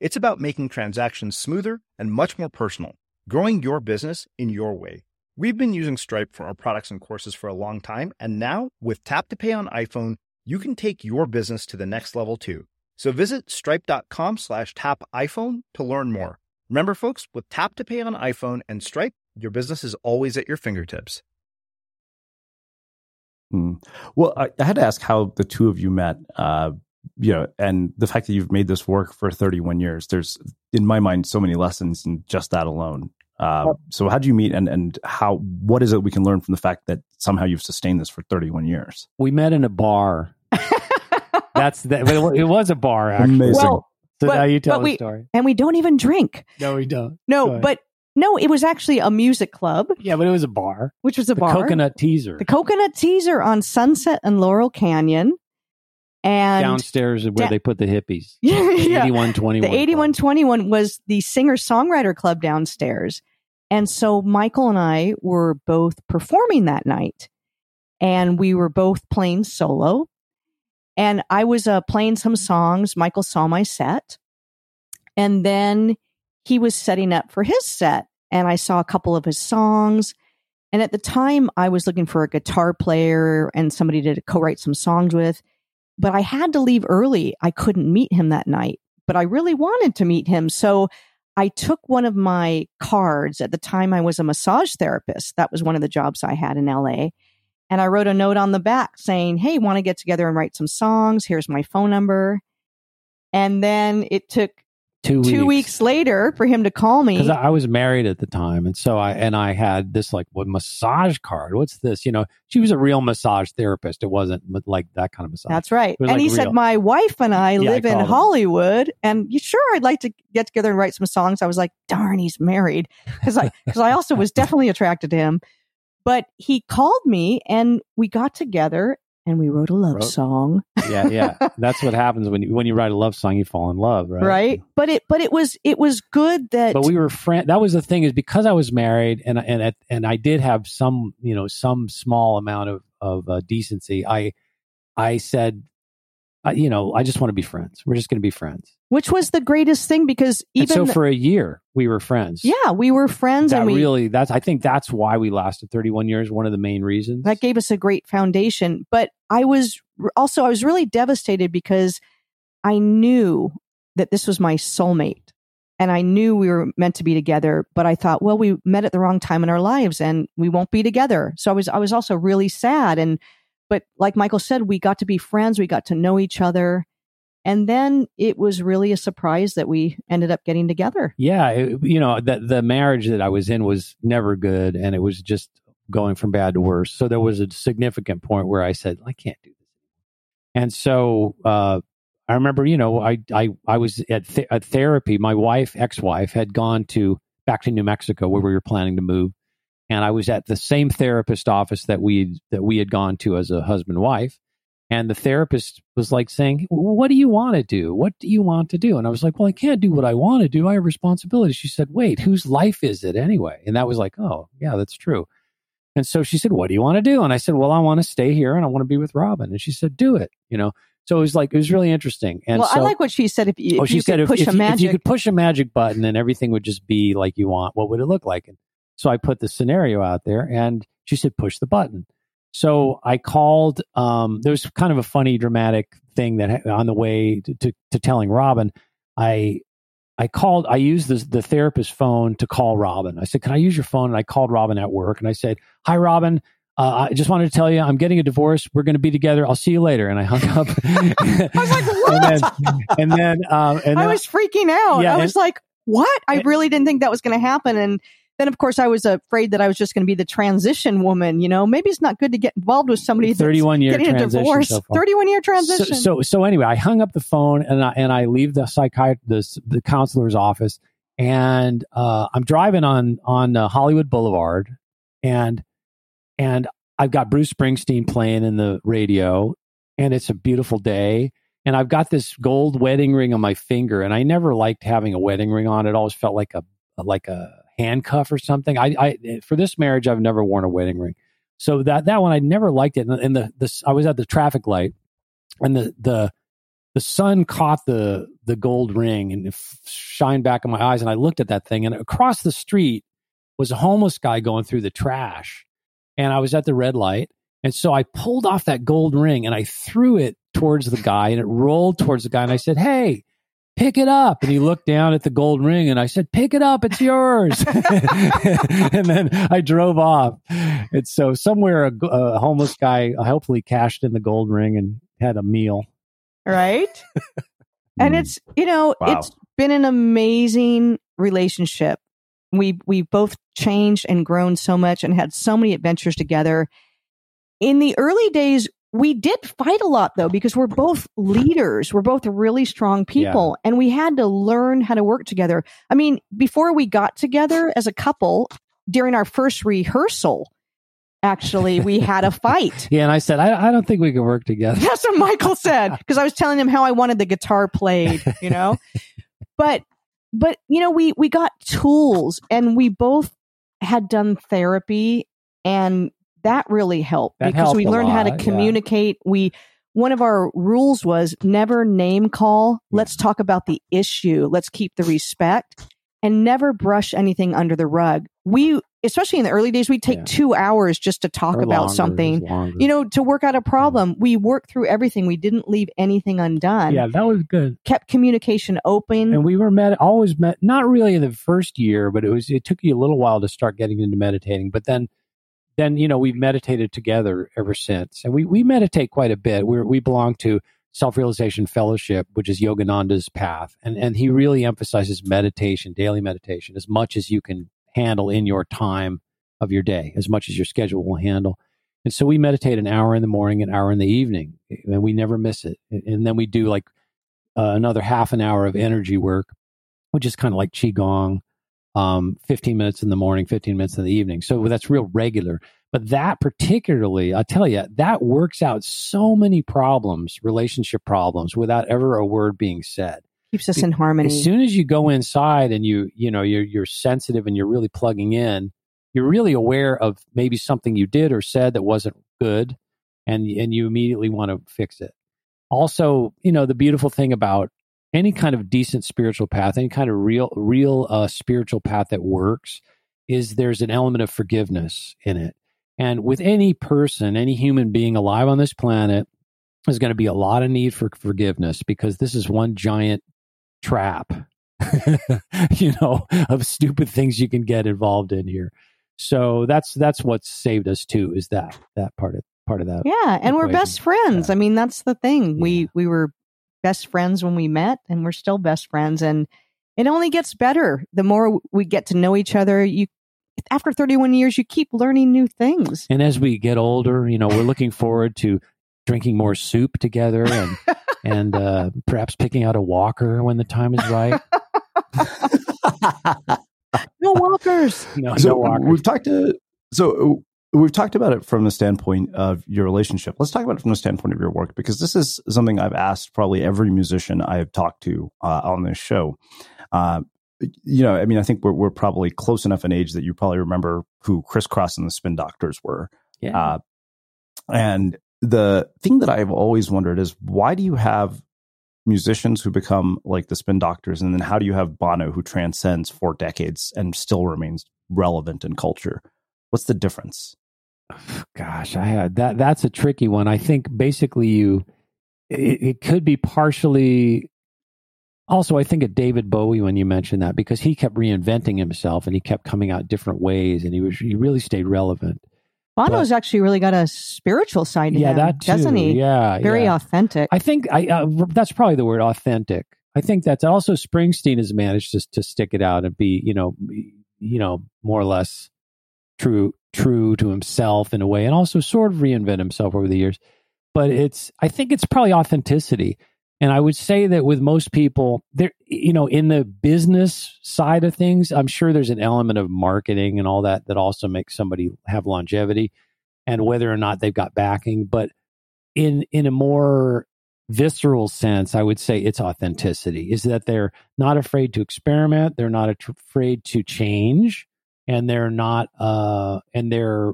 It's about making transactions smoother and much more personal, growing your business in your way. We've been using Stripe for our products and courses for a long time, and now with Tap to Pay on iPhone, you can take your business to the next level too. So visit stripe.com slash tap iPhone to learn more. Remember, folks, with Tap to Pay on iPhone and Stripe, your business is always at your fingertips. Hmm. Well, I, I had to ask how the two of you met. Uh, you know, and the fact that you've made this work for 31 years, there's in my mind so many lessons in just that alone. Uh, so how do you meet and, and how, what is it we can learn from the fact that somehow you've sustained this for 31 years? We met in a bar. That's that. It was a bar, actually. Amazing. Well, so but- now you tell but the story. And we don't even drink. No, we don't. No, but no, it was actually a music club, yeah, but it was a bar. which was a the bar. Coconut Teaszer The Coconut Teaszer on Sunset and Laurel Canyon. And downstairs is where da- they put the hippies. Yeah, yeah. Eighty-one twenty-one. the 8121 was the singer songwriter club downstairs. And so Michael and I were both performing that night. And we were both playing solo. And I was uh, playing some songs. Michael saw my set. And then he was setting up for his set. And I saw a couple of his songs. And at the time, I was looking for a guitar player and somebody to co write some songs with. But I had to leave early. I couldn't meet him that night, but I really wanted to meet him. So I took one of my cards. At the time, I was a massage therapist. That was one of the jobs I had in LA. And I wrote a note on the back saying, Hey, want to get together and write some songs? Here's my phone number. And then it took two two weeks. weeks later for him to call me. because I, I was married at the time, and so I and I had this like what massage card. What's this? You know, she was a real massage therapist. It wasn't like that kind of massage. That's right. And like, he said. My wife and I Yeah, I live in called him. Hollywood, and you sure I'd like to get together and write some songs. I was like, Darn, he's married. Because I, cause I also was definitely attracted to him. But he called me, and we got together and we wrote a love Wrote- song. yeah, yeah. That's what happens when you when you write a love song, you fall in love, right? Right. But it, but it was, it was good that, But we were friends. That was the thing is because I was married and and and I did have some you know some small amount of of uh, decency. I I said, uh, you know, I just want to be friends. We're just going to be friends. Which was the greatest thing because And even, so for a year we were friends. yeah, we were friends that and we, really that's I think that's why we lasted 31 years. One of the main reasons. that gave us a great foundation. But I was also, I was really devastated because I knew that this was my soulmate and I knew we were meant to be together. But I thought, well, we met at the wrong time in our lives and we won't be together. So I was, I was also really sad. And, but like Michael said, we got to be friends. We got to know each other. And then it was really a surprise that we ended up getting together. yeah, it, you know, the the marriage that I was in was never good and it was just going from bad to worse. So there was a significant point where I said, I can't do this. And so uh I remember, you know, I I I was at, th- at therapy. My wife, ex-wife, had gone to back to New Mexico where we were planning to move, and I was at the same therapist office that we that we had gone to as a husband wife. And the therapist was like saying, "What do you want to do? What do you want to do?" And I was like, "Well, I can't do what I want to do. I have responsibilities." She said, "Wait, whose life is it anyway?" And that was like, "Oh, yeah, that's true." And so she said, "What do you want to do?" And I said, "Well, I want to stay here and I want to be with Robyn." And she said, "Do it." You know. So it was like it was really interesting. And well, so, I like what she said. If you, oh, if she you said if, push if, a magic, if you could push a magic button and everything would just be like you want, what would it look like? And so I put the scenario out there, and she said, "Push the button." So I called. Um, there was kind of a funny, dramatic thing that on the way to, to, to telling Robyn, I I called. I used the the therapist's phone to call Robyn. I said, "Can I use your phone?" And I called Robyn at work, and I said, "Hi, Robyn." Uh, I just wanted to tell you, I'm getting a divorce. We're going to be together. I'll see you later. And I hung up. I was like, what? And then, and then, um, and I was freaking out. Yeah, I was and- like, what? I really didn't think that was going to happen. And then, of course, I was afraid that I was just going to be the transition woman. You know, maybe it's not good to get involved with somebody 31 year getting a transition divorce. so 31 year so, transition. so so anyway, I hung up the phone and I and I leave the psychiatrist the, the counselor's office and uh, I'm driving on on uh, Hollywood Boulevard and and I've got Bruce Springsteen playing in the radio and it's a beautiful day and I've got this gold wedding ring on my finger and I never liked having a wedding ring on. It always felt like a like a handcuff or something. I, I for this marriage I've never worn a wedding ring. So that that one I never liked it. And, the the I was at the traffic light and the the the sun caught the the gold ring and shined back in my eyes and I looked at that thing and across the street was a homeless guy going through the trash and I was at the red light and so I pulled off that gold ring and I threw it towards the guy and it rolled towards the guy and I said hey pick it up and he looked down at the gold ring and I said pick it up it's yours and then I drove off and so somewhere a, a homeless guy hopefully cashed in the gold ring and had a meal right? and it's you know Wow. it's been an amazing relationship. We we both changed and grown so much and had so many adventures together. In the early days, we did fight a lot though because we're both leaders. We're both really strong people, and we had to learn how to work together. I mean, before we got together as a couple, during our first rehearsal, actually, we had a fight. Yeah, and I said, I, I don't think we can work together. That's what Michael said because I was telling him how I wanted the guitar played, you know. but but you know, we we got tools and we both had done therapy and that really helped That because helped we learned how to lot, yeah. communicate. We one of our rules was never name call. Let's talk about the issue. Let's keep the respect and never brush anything under the rug. We especially in the early days we'd take 2 hours just to talk Or about longer, something. You know, to work out a problem. We worked through everything. We didn't leave anything undone. Yeah, that was good. Kept communication open. And we were met always met not really in the first year, but it was it took you a little while to start getting into meditating. But then then you know we've meditated together ever since, and we we meditate quite a bit. We we belong to Self Realization Fellowship, which is Yogananda's path. And, and he really emphasizes meditation, daily meditation, as much as you can handle in your time of your day, as much as your schedule will handle. And so we meditate an hour in the morning, an hour in the evening, and we never miss it. And then we do like uh, another half an hour of energy work, which is kind of like Qigong, um, 15 minutes in the morning, 15 minutes in the evening. So that's real regular. But that particularly, I tell you, that works out so many problems, relationship problems, without ever a word being said. Keeps us in harmony. As soon as you go inside and you, you know, you're you're sensitive and you're really plugging in, you're really aware of maybe something you did or said that wasn't good, and and you immediately want to fix it. Also, you know, the beautiful thing about any kind of decent spiritual path, any kind of real real uh, spiritual path that works, is there's an element of forgiveness in it and with any person, any human being alive on this planet, there's going to be a lot of need for forgiveness because this is one giant trap, you know, of stupid things you can get involved in here. So that's that's what saved us too. Is that that part of part of that? Yeah, and we're best friends. Yeah. I mean, that's the thing. Yeah. We we were best friends when we met, and we're still best friends. And it only gets better the more we get to know each other. You after 31 years, you keep learning new things. And as we get older, you know, we're looking forward to drinking more soup together and and uh, perhaps picking out a walker when the time is right. no walkers. No, so no walkers. We've talked to so we've talked about it from the standpoint of your relationship. Let's talk about it from the standpoint of your work because this is something I've asked probably every musician I have talked to uh, on this show. Uh, you know, I mean, I think we're we're probably close enough in age that you probably remember who Kris Kross and the Spin Doctors were. Yeah. Uh, and the thing that I've always wondered is why do you have musicians who become like the Spin Doctors, and then how do you have Bono who transcends four decades and still remains relevant in culture? What's the difference? Gosh, I had that. That's a tricky one. I think basically you, it, it could be partially also, I think of David Bowie when you mentioned that because he kept reinventing himself and he kept coming out different ways and he was he really stayed relevant. Bono's but, actually really got a spiritual side to yeah, him, that too. doesn't he? Yeah, very yeah. authentic. I think I uh, that's probably the word authentic. I think that's also Springsteen has managed to to stick it out and be you know you know more or less true true to himself in a way, and also sort of reinvent himself over the years. But it's I think it's probably authenticity. And I would say that with most people, there, you know, in the business side of things, I'm sure there's an element of marketing and all that that also makes somebody have longevity, and whether or not they've got backing. But in in a more visceral sense, I would say it's authenticity. Is that they're not afraid to experiment, they're not afraid to change, and they're not uh and they're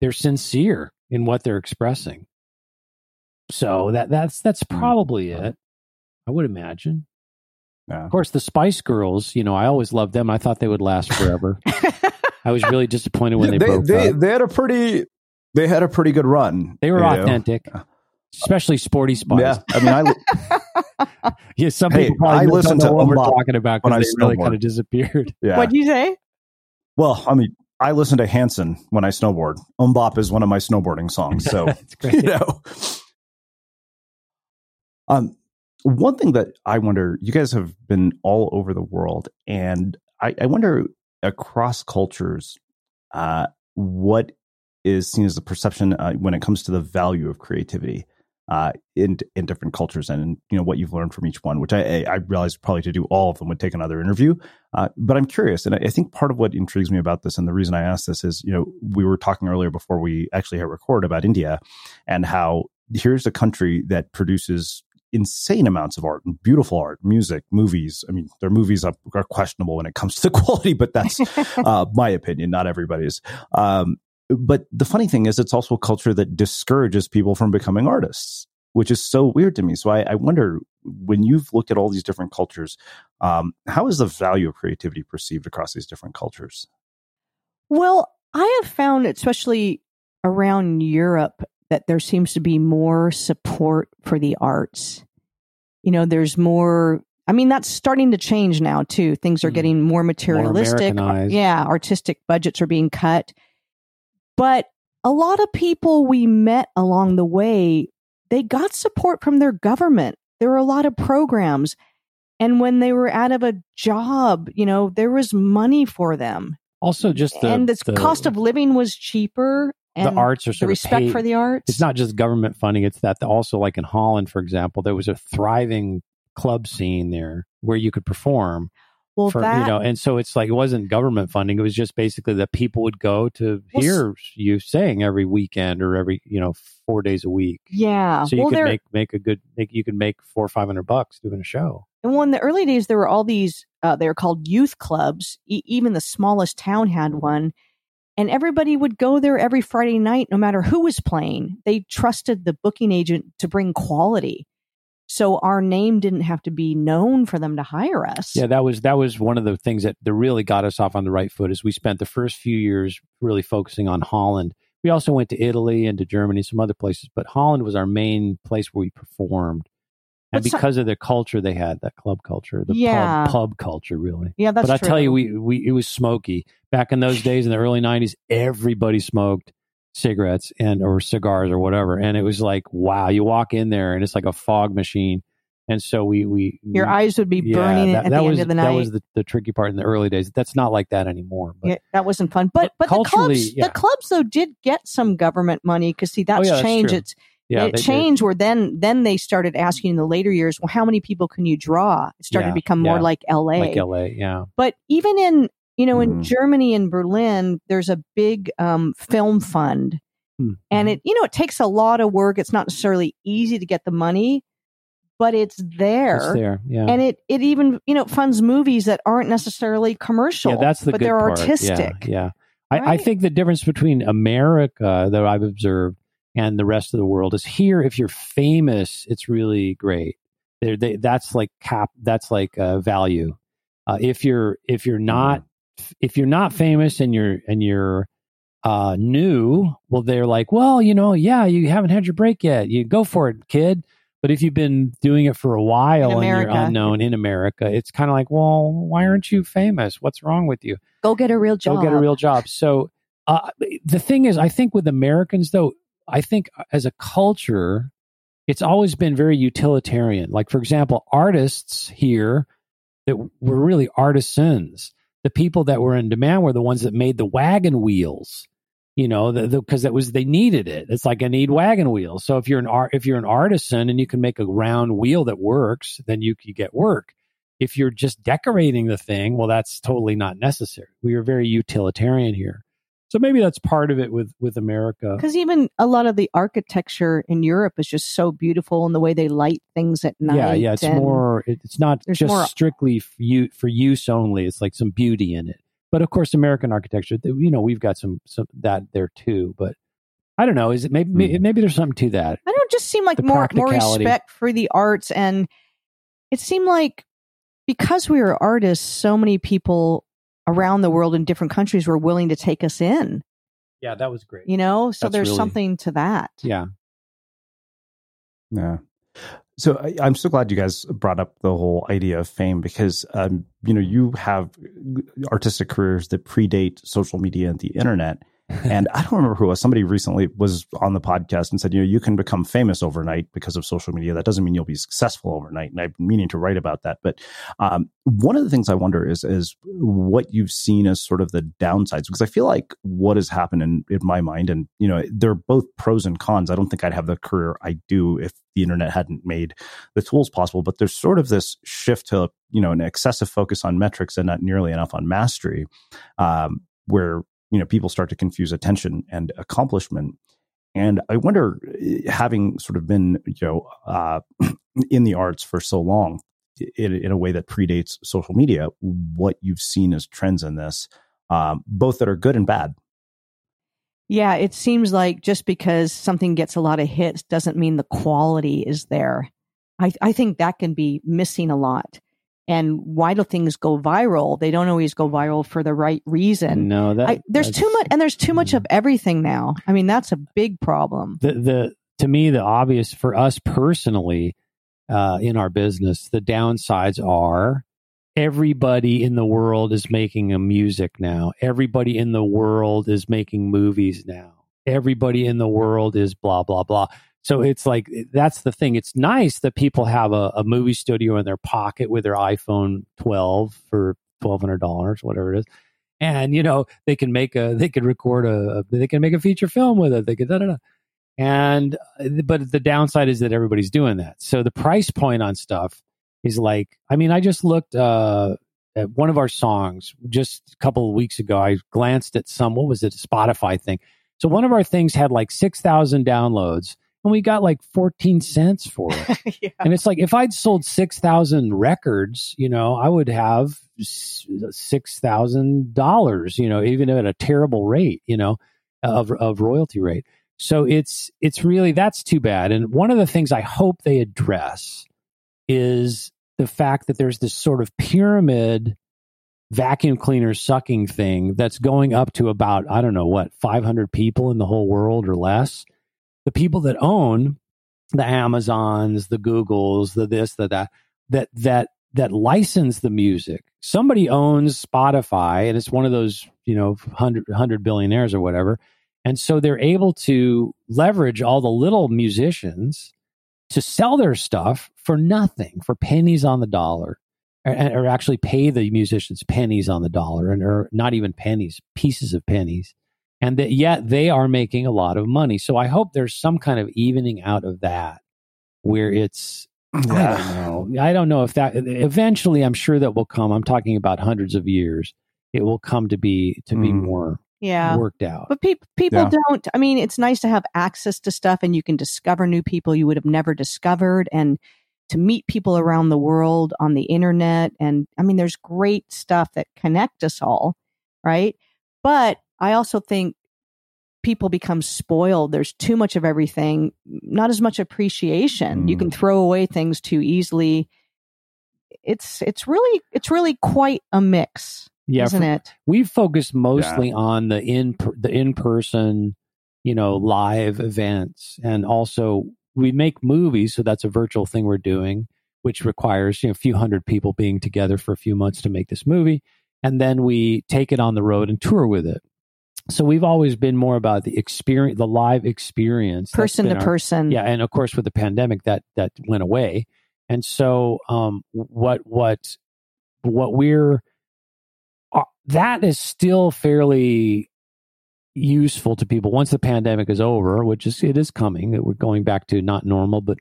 they're sincere in what they're expressing. So that that's that's hmm. probably it. I would imagine. Yeah. Of course, the Spice Girls, you know, I always loved them. I thought they would last forever. I was really disappointed when they, they broke they, up. They had a pretty, they had a pretty good run. They were authentic, know? especially Sporty Spice. Yeah, I mean, I yeah, some hey, people probably I listened to what we're talking about because they really kind of disappeared. Yeah. What'd you say? Well, I mean, I listen to Hanson when I snowboard. MMMBop is one of my snowboarding songs, so you know. Um, one thing that I wonder, you guys have been all over the world, and I, I wonder across cultures, uh, what is seen as the perception uh, when it comes to the value of creativity uh, in in different cultures, and you know what you've learned from each one. Which I I realize probably to do all of them would take another interview, uh, but I'm curious, and I, I think part of what intrigues me about this, and the reason I asked this is, you know, we were talking earlier before we actually hit record about India, and how here's a country that produces insane amounts of art and beautiful art, music, movies. I mean, their movies are, are questionable when it comes to the quality, but that's uh, my opinion, not everybody's. Um, but the funny thing is, it's also a culture that discourages people from becoming artists, which is so weird to me. So I, I wonder when you've looked at all these different cultures, um, how is the value of creativity perceived across these different cultures? Well, I have found, especially around Europe, that there seems to be more support for the arts. You know, there's more. I mean, that's starting to change now too. Things are mm. getting more materialistic. More yeah, artistic budgets are being cut. But a lot of people we met along the way they got support from their government. There were a lot of programs. And when they were out of a job, you know, there was money for them. Also, just the, and the, the cost of living was cheaper. And the arts are the respect paid. for the arts. It's not just government funding; it's that also, like in Holland, for example, there was a thriving club scene there where you could perform. Well, for, that you know, and so it's like it wasn't government funding; it was just basically that people would go to Well, hear you sing every weekend or every you know four days a week. yeah. So you well, could make make a good make you could make four or five hundred bucks doing a show. And well, in the early days, there were all these, uh, they were called youth clubs. E- even the smallest town had one. And everybody would go there every Friday night, no matter who was playing. They trusted the booking agent to bring quality. So our name didn't have to be known for them to hire us. Yeah, that was that was one of the things that, that really got us off on the right foot. Is we spent the first few years really focusing on Holland. We also went to Italy and to Germany, some other places, but Holland was our main place where we performed. And But so- because of the culture they had, that club culture, the Yeah. pub, pub culture, really. Yeah, that's but I tell you, we, we it was smoky back in those days in the early '90s. Everybody smoked cigarettes and or cigars or whatever, and it was like, wow, you walk in there and it's like a fog machine. And so we we Your we- eyes would be burning at the end of the night. That was the, the tricky part in the early days. That's not like that anymore. But Yeah, that wasn't fun. But but the culturally, clubs, yeah. the clubs though did get some government money because see that's Oh, yeah, that's changed. true. It's Yeah, it they did. changed where then then they started asking in the later years, well, how many people can you draw? It started Yeah, to become more like L.A. like LA, yeah. But even in you know in Mm-hmm. Mhm. Germany and Berlin, there's a big um, film fund, Hmm. and it you know it takes a lot of work. It's not necessarily easy to get the money, but it's there. It's there, yeah. And it it even you know funds movies that aren't necessarily commercial. Yeah, that's the but good they're part. artistic. Yeah, yeah. I, I think the difference between America that I've observed and the rest of the world is here. If you're famous, it's really great. They, that's like cap. That's like uh, value. Uh, if you're if you're not if you're not famous and you're and you're uh, new, well, they're like, well, you know, yeah, you haven't had your break yet. You go for it, kid. But if you've been doing it for a while and you're unknown in America, it's kind of like, well, why aren't you famous? What's wrong with you? Go get a real job. Go get a real job. So uh, the thing is, I think with Americans, though, I think as a culture, it's always been very utilitarian. Like, for example, artists here that were really artisans, the people that were in demand were the ones that made the wagon wheels. You know, because that was they needed it. It's like I need wagon wheels. So if you're an art, if you're an artisan and you can make a round wheel that works, then you you get work. If you're just decorating the thing, well, that's totally not necessary. We are very utilitarian here. So maybe that's part of it with with America. Because even a lot of the architecture in Europe is just so beautiful and the way they light things at night. Yeah, yeah. It's more. It's not just more- strictly for you for use only. It's like some beauty in it. But of course, American architecture. You know, we've got some some that there too. But I don't know. Is it maybe maybe, hmm. maybe there's something to that? I don't just seem like The more more respect for the arts, and it seemed like because we were artists, so many people around the world in different countries were willing to take us in. Yeah, that was great. You know, so That's there's really- something to that. Yeah. Yeah. So I, I'm so glad you guys brought up the whole idea of fame because, um, you know, you have artistic careers that predate social media and the internet. And I don't remember who was. Somebody recently was on the podcast and said, you know, you can become famous overnight because of social media. That doesn't mean you'll be successful overnight. And been meaning to write about that. But um, one of the things I wonder is is what you've seen as sort of the downsides, because I feel like what has happened in, in my mind, and you know, they're both pros and cons. I don't think I'd have the career I do if the internet hadn't made the tools possible. But there's sort of this shift to you know an excessive focus on metrics and not nearly enough on mastery, um, where you know people start to confuse attention and accomplishment. And I wonder, eh, having sort of been you know uh, in the arts for so long, in, in a way that predates social media, what you've seen as trends in this, um, both that are good and bad. Yeah, it seems like just because something gets a lot of hits doesn't mean the quality is there. I, I think that can be missing a lot. And why do things go viral? They don't always go viral for the right reason. No, that I, there's too much, and there's too much of everything now. I mean, that's a big problem. the the to me the obvious for us personally uh, in our business the downsides are everybody in the world is making a music now everybody in the world is making movies now everybody in the world is blah blah blah So it's like that's the thing. It's nice that people have a, a movie studio in their pocket with their iPhone 12 for twelve hundred dollars, whatever it is, and you know they can make a they can record a they can make a feature film with it. They can da da da. And but the downside is that everybody's doing that. So the price point on stuff is like I mean I just looked uh, at one of our songs just a couple of weeks ago. I glanced at some what was it Spotify thing. So one of our things had like six thousand downloads and we got like 14 cents for it. yeah. And it's like if I'd sold 6,000 records, you know, I would have $6,000, you know, even at a terrible rate, you know, of of royalty rate. So it's it's really that's too bad. And one of the things I hope they address is the fact that there's this sort of pyramid vacuum cleaner sucking thing that's going up to about I don't know what 500 people in the whole world or less the people that own the Amazons, the Googles, the this, the that, that that that license the music. Somebody owns Spotify, and it's one of those you know hundred hundred billionaires or whatever, and so they're able to leverage all the little musicians to sell their stuff for nothing, for pennies on the dollar, or, or actually pay the musicians pennies on the dollar, and or not even pennies, pieces of pennies and that yet they are making a lot of money. So I hope there's some kind of evening out of that where it's yeah. I don't know. I don't know if that eventually I'm sure that will come. I'm talking about hundreds of years. It will come to be to be mm. more yeah worked out. But pe- people yeah. don't I mean it's nice to have access to stuff and you can discover new people you would have never discovered and to meet people around the world on the internet and I mean there's great stuff that connect us all, right? But I also think people become spoiled. There's too much of everything, not as much appreciation. Mm. You can mm. throw away things too easily. It's it's really it's really quite a mix, yeah, isn't for, it? We've focused mostly yeah. on the in the in person, you know, live events, and also we make movies, so that's a virtual thing we're doing, which requires you know a few hundred people being together for a few months to make this movie, and then we take it on the road and tour with it so we've always been more about the experience the live experience person to our, person. Yeah and of course with the pandemic that that went away. And so um what what what we're uh, that is still fairly useful to people once the pandemic is over which is it is coming that we're going back to not normal but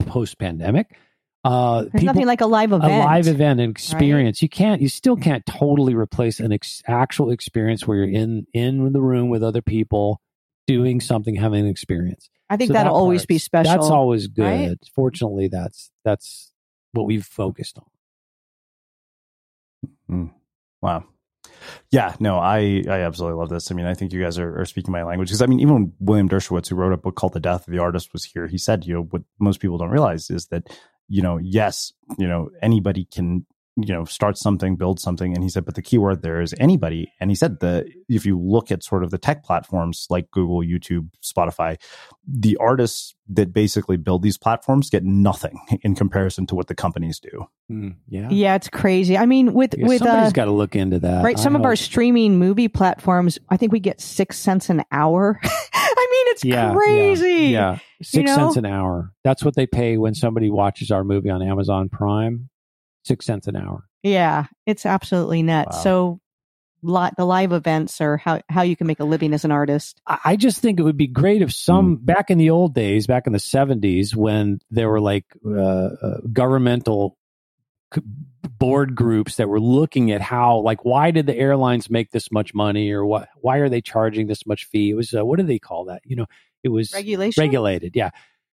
post pandemic uh, There's people, nothing like a live event. A live event, an experience. Right? You can't, you still can't totally replace an ex- actual experience where you're in in the room with other people, doing something, having an experience. I think so that'll that always be special. That's always good. Right? Fortunately, that's that's what we've focused on. Mm. Wow. Yeah, no, I, I absolutely love this. I mean, I think you guys are, are speaking my language because I mean, even William Deresiewicz, who wrote a book called The Death of the Artist, was here, he said, you know, what most people don't realize is that you know, yes, you know, anybody can, you know, start something, build something. And he said, but the key word there is anybody. And he said that if you look at sort of the tech platforms like Google, YouTube, Spotify, the artists that basically build these platforms get nothing in comparison to what the companies do. Mm, yeah. Yeah, it's crazy. I mean, with, yeah, with, somebody's uh, got to look into that. Right. Some I of hope. our streaming movie platforms, I think we get six cents an hour. I mean, it's yeah, crazy. Yeah. yeah. Six you know? cents an hour. That's what they pay when somebody watches our movie on Amazon Prime. Six cents an hour. Yeah, it's absolutely nuts. Wow. So li- the live events are how, how you can make a living as an artist. I just think it would be great if some mm. back in the old days, back in the seventies, when there were like uh, uh, governmental board groups that were looking at how like why did the airlines make this much money or what why are they charging this much fee? It was uh, what do they call that? You know it was regulation? regulated yeah.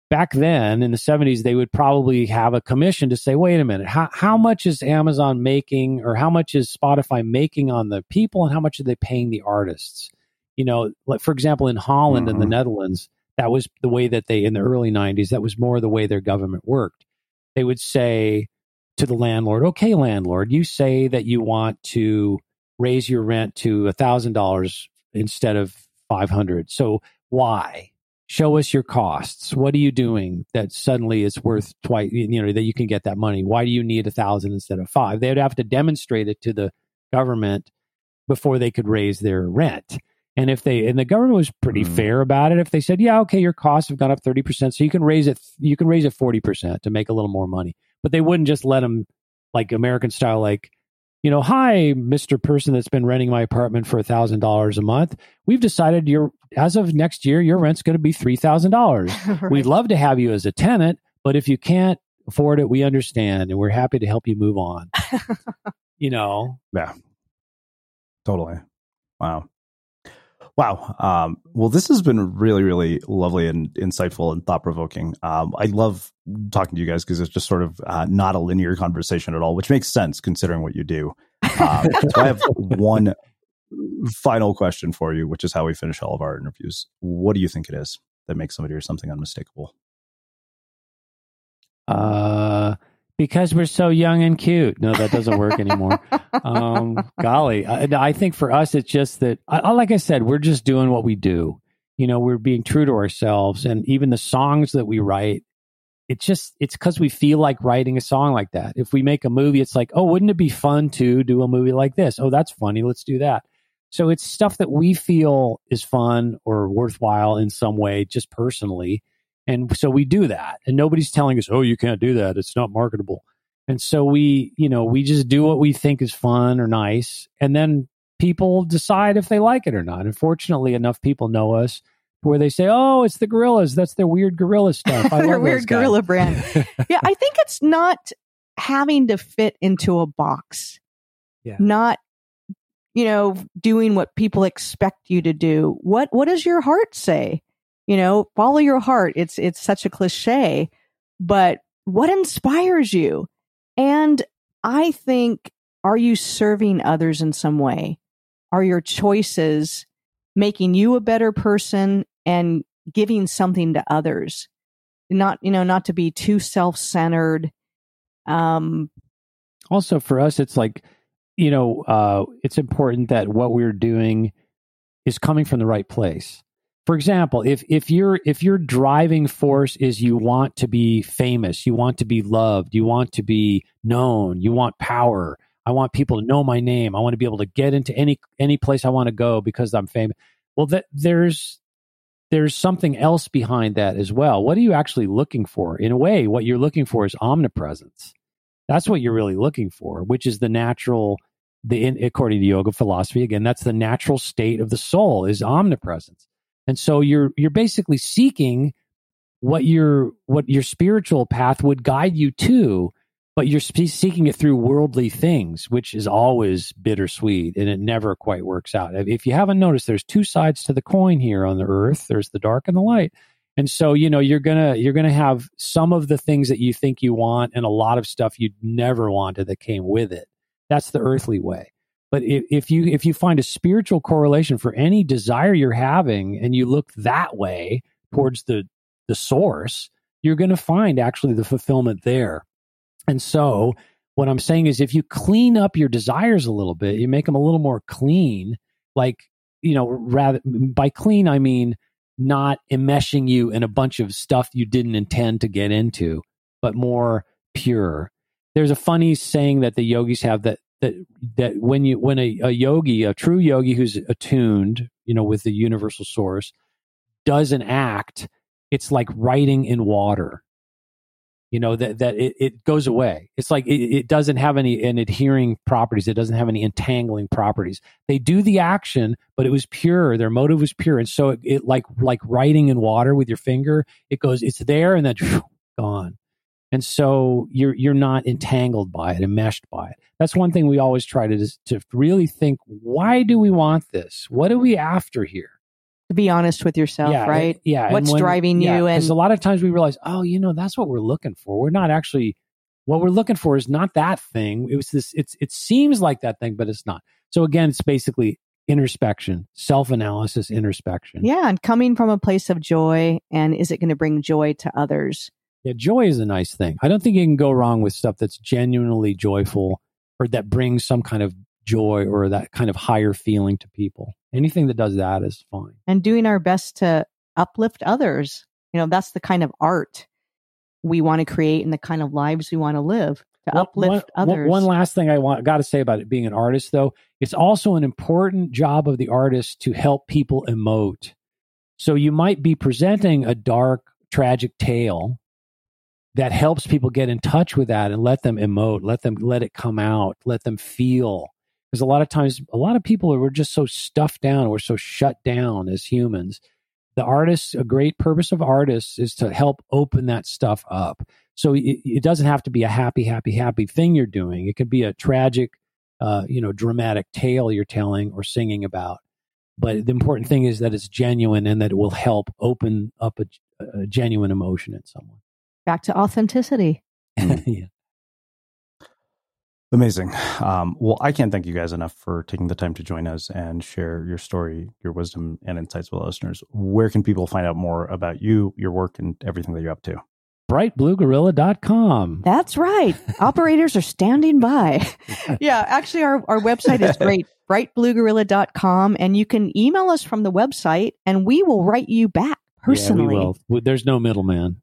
Back then in the 70s they would probably have a commission to say wait a minute how, how much is amazon making or how much is spotify making on the people and how much are they paying the artists? You know like for example in holland mm-hmm. and the netherlands that was the way that they in the early 90s that was more the way their government worked. They would say to the landlord, okay, landlord, you say that you want to raise your rent to a thousand dollars instead of 500. So why? Show us your costs. What are you doing that suddenly is worth twice, you know, that you can get that money? Why do you need a thousand instead of five? They'd have to demonstrate it to the government before they could raise their rent. And if they and the government was pretty Mm. fair about it, if they said, "Yeah, okay, your costs have gone up thirty percent, so you can raise it, you can raise it forty percent to make a little more money," but they wouldn't just let them like American style, like you know, hi, Mister Person that's been renting my apartment for a thousand dollars a month. We've decided your as of next year, your rent's going to be three thousand dollars. We'd love to have you as a tenant, but if you can't afford it, we understand, and we're happy to help you move on. you know, Yeah. Totally. Wow. Wow. Um, well, this has been really, really lovely and insightful and thought provoking. Um, I love talking to you guys because it's just sort of uh, not a linear conversation at all, which makes sense considering what you do. Um, so I have one final question for you, which is how we finish all of our interviews. What do you think it is that makes somebody or something unmistakable? uh, because we're so young and cute. No, that doesn't work anymore. um, golly, I, I think for us, it's just that, I, like I said, we're just doing what we do. You know, we're being true to ourselves, and even the songs that we write. It's just it's because we feel like writing a song like that. If we make a movie, it's like, oh, wouldn't it be fun to do a movie like this? Oh, that's funny. Let's do that. So it's stuff that we feel is fun or worthwhile in some way, just personally. And so we do that. And nobody's telling us, oh, you can't do that. It's not marketable. And so we, you know, we just do what we think is fun or nice. And then people decide if they like it or not. Unfortunately, enough people know us where they say, oh, it's the gorillas. That's their weird gorilla stuff. I Their weird gorilla brand. yeah, I think it's not having to fit into a box. Yeah. Not you know doing what people expect you to do. What what does your heart say? You know, follow your heart. It's it's such a cliche, but what inspires you? And I think are you serving others in some way? Are your choices making you a better person and giving something to others? Not, you know, not to be too self-centered. Um, also for us it's like you know uh it's important that what we're doing is coming from the right place for example if if your if your driving force is you want to be famous you want to be loved you want to be known you want power i want people to know my name i want to be able to get into any any place i want to go because i'm famous well that there's there's something else behind that as well. What are you actually looking for? In a way what you're looking for is omnipresence. That's what you're really looking for, which is the natural, the in, according to yoga philosophy. Again, that's the natural state of the soul is omnipresence, and so you're you're basically seeking what your what your spiritual path would guide you to, but you're seeking it through worldly things, which is always bittersweet, and it never quite works out. If you haven't noticed, there's two sides to the coin here on the earth. There's the dark and the light. And so, you know, you're going to you're going to have some of the things that you think you want and a lot of stuff you never wanted that came with it. That's the earthly way. But if, if you if you find a spiritual correlation for any desire you're having and you look that way towards the the source, you're going to find actually the fulfillment there. And so, what I'm saying is if you clean up your desires a little bit, you make them a little more clean, like, you know, rather by clean I mean not enmeshing you in a bunch of stuff you didn't intend to get into, but more pure. There's a funny saying that the yogis have that that that when you when a, a yogi, a true yogi who's attuned, you know, with the universal source, does an act, it's like writing in water. You know that that it, it goes away. It's like it, it doesn't have any an adhering properties. It doesn't have any entangling properties. They do the action, but it was pure. Their motive was pure, and so it, it like like writing in water with your finger. It goes. It's there, and then gone. And so you're you're not entangled by it, enmeshed by it. That's one thing we always try to to really think. Why do we want this? What are we after here? to be honest with yourself, yeah, right? and- yeah. What's when- driving yeah, you? And a lot of times we realize, oh, you know, that's what we're looking for. We're not actually what we're looking for is not that thing. It was this. It's it seems like that thing, but it's not. So again, it's basically introspection, self analysis, introspection. yeah, and coming from a place of joy, and is it going to bring joy to others? Yeah, joy is a nice thing. I don't think you can go wrong with stuff that's genuinely joyful or that brings some kind of joy or that kind of higher feeling to people. Anything that does that is fine. and doing our best to uplift others. You know, that's the kind of art we want to create and the kind of lives we want to live. to uplift one, others. One last thing I want got to say about it being an artist, though, it's also an important job of the artist to help people emote. So you might be presenting a dark, tragic tale that helps people get in touch with that and let them emote, let them let it come out, let them feel. Because a lot of times, a lot of people are we're just so stuffed down, we're so shut down as humans. The artists, a great purpose of artists is to help open that stuff up. So it, it doesn't have to be a happy, happy, happy thing you're doing. It could be a tragic, uh, you know, dramatic tale you're telling or singing about. But the important thing is that it's genuine and that it will help open up a, a genuine emotion in someone. Back to authenticity. yeah. Amazing. Um, well, I can't thank you guys enough for taking the time to join us and share your story, your wisdom, and insights with listeners. Where can people find out more about you, your work, and everything that you're up to? brightbluegorilla.com. That's right. Operators are standing by. yeah, actually, our, our website is great, brightbluegorilla.com. And you can email us from the website and we will write you back personally. Yeah, we will. There's no middleman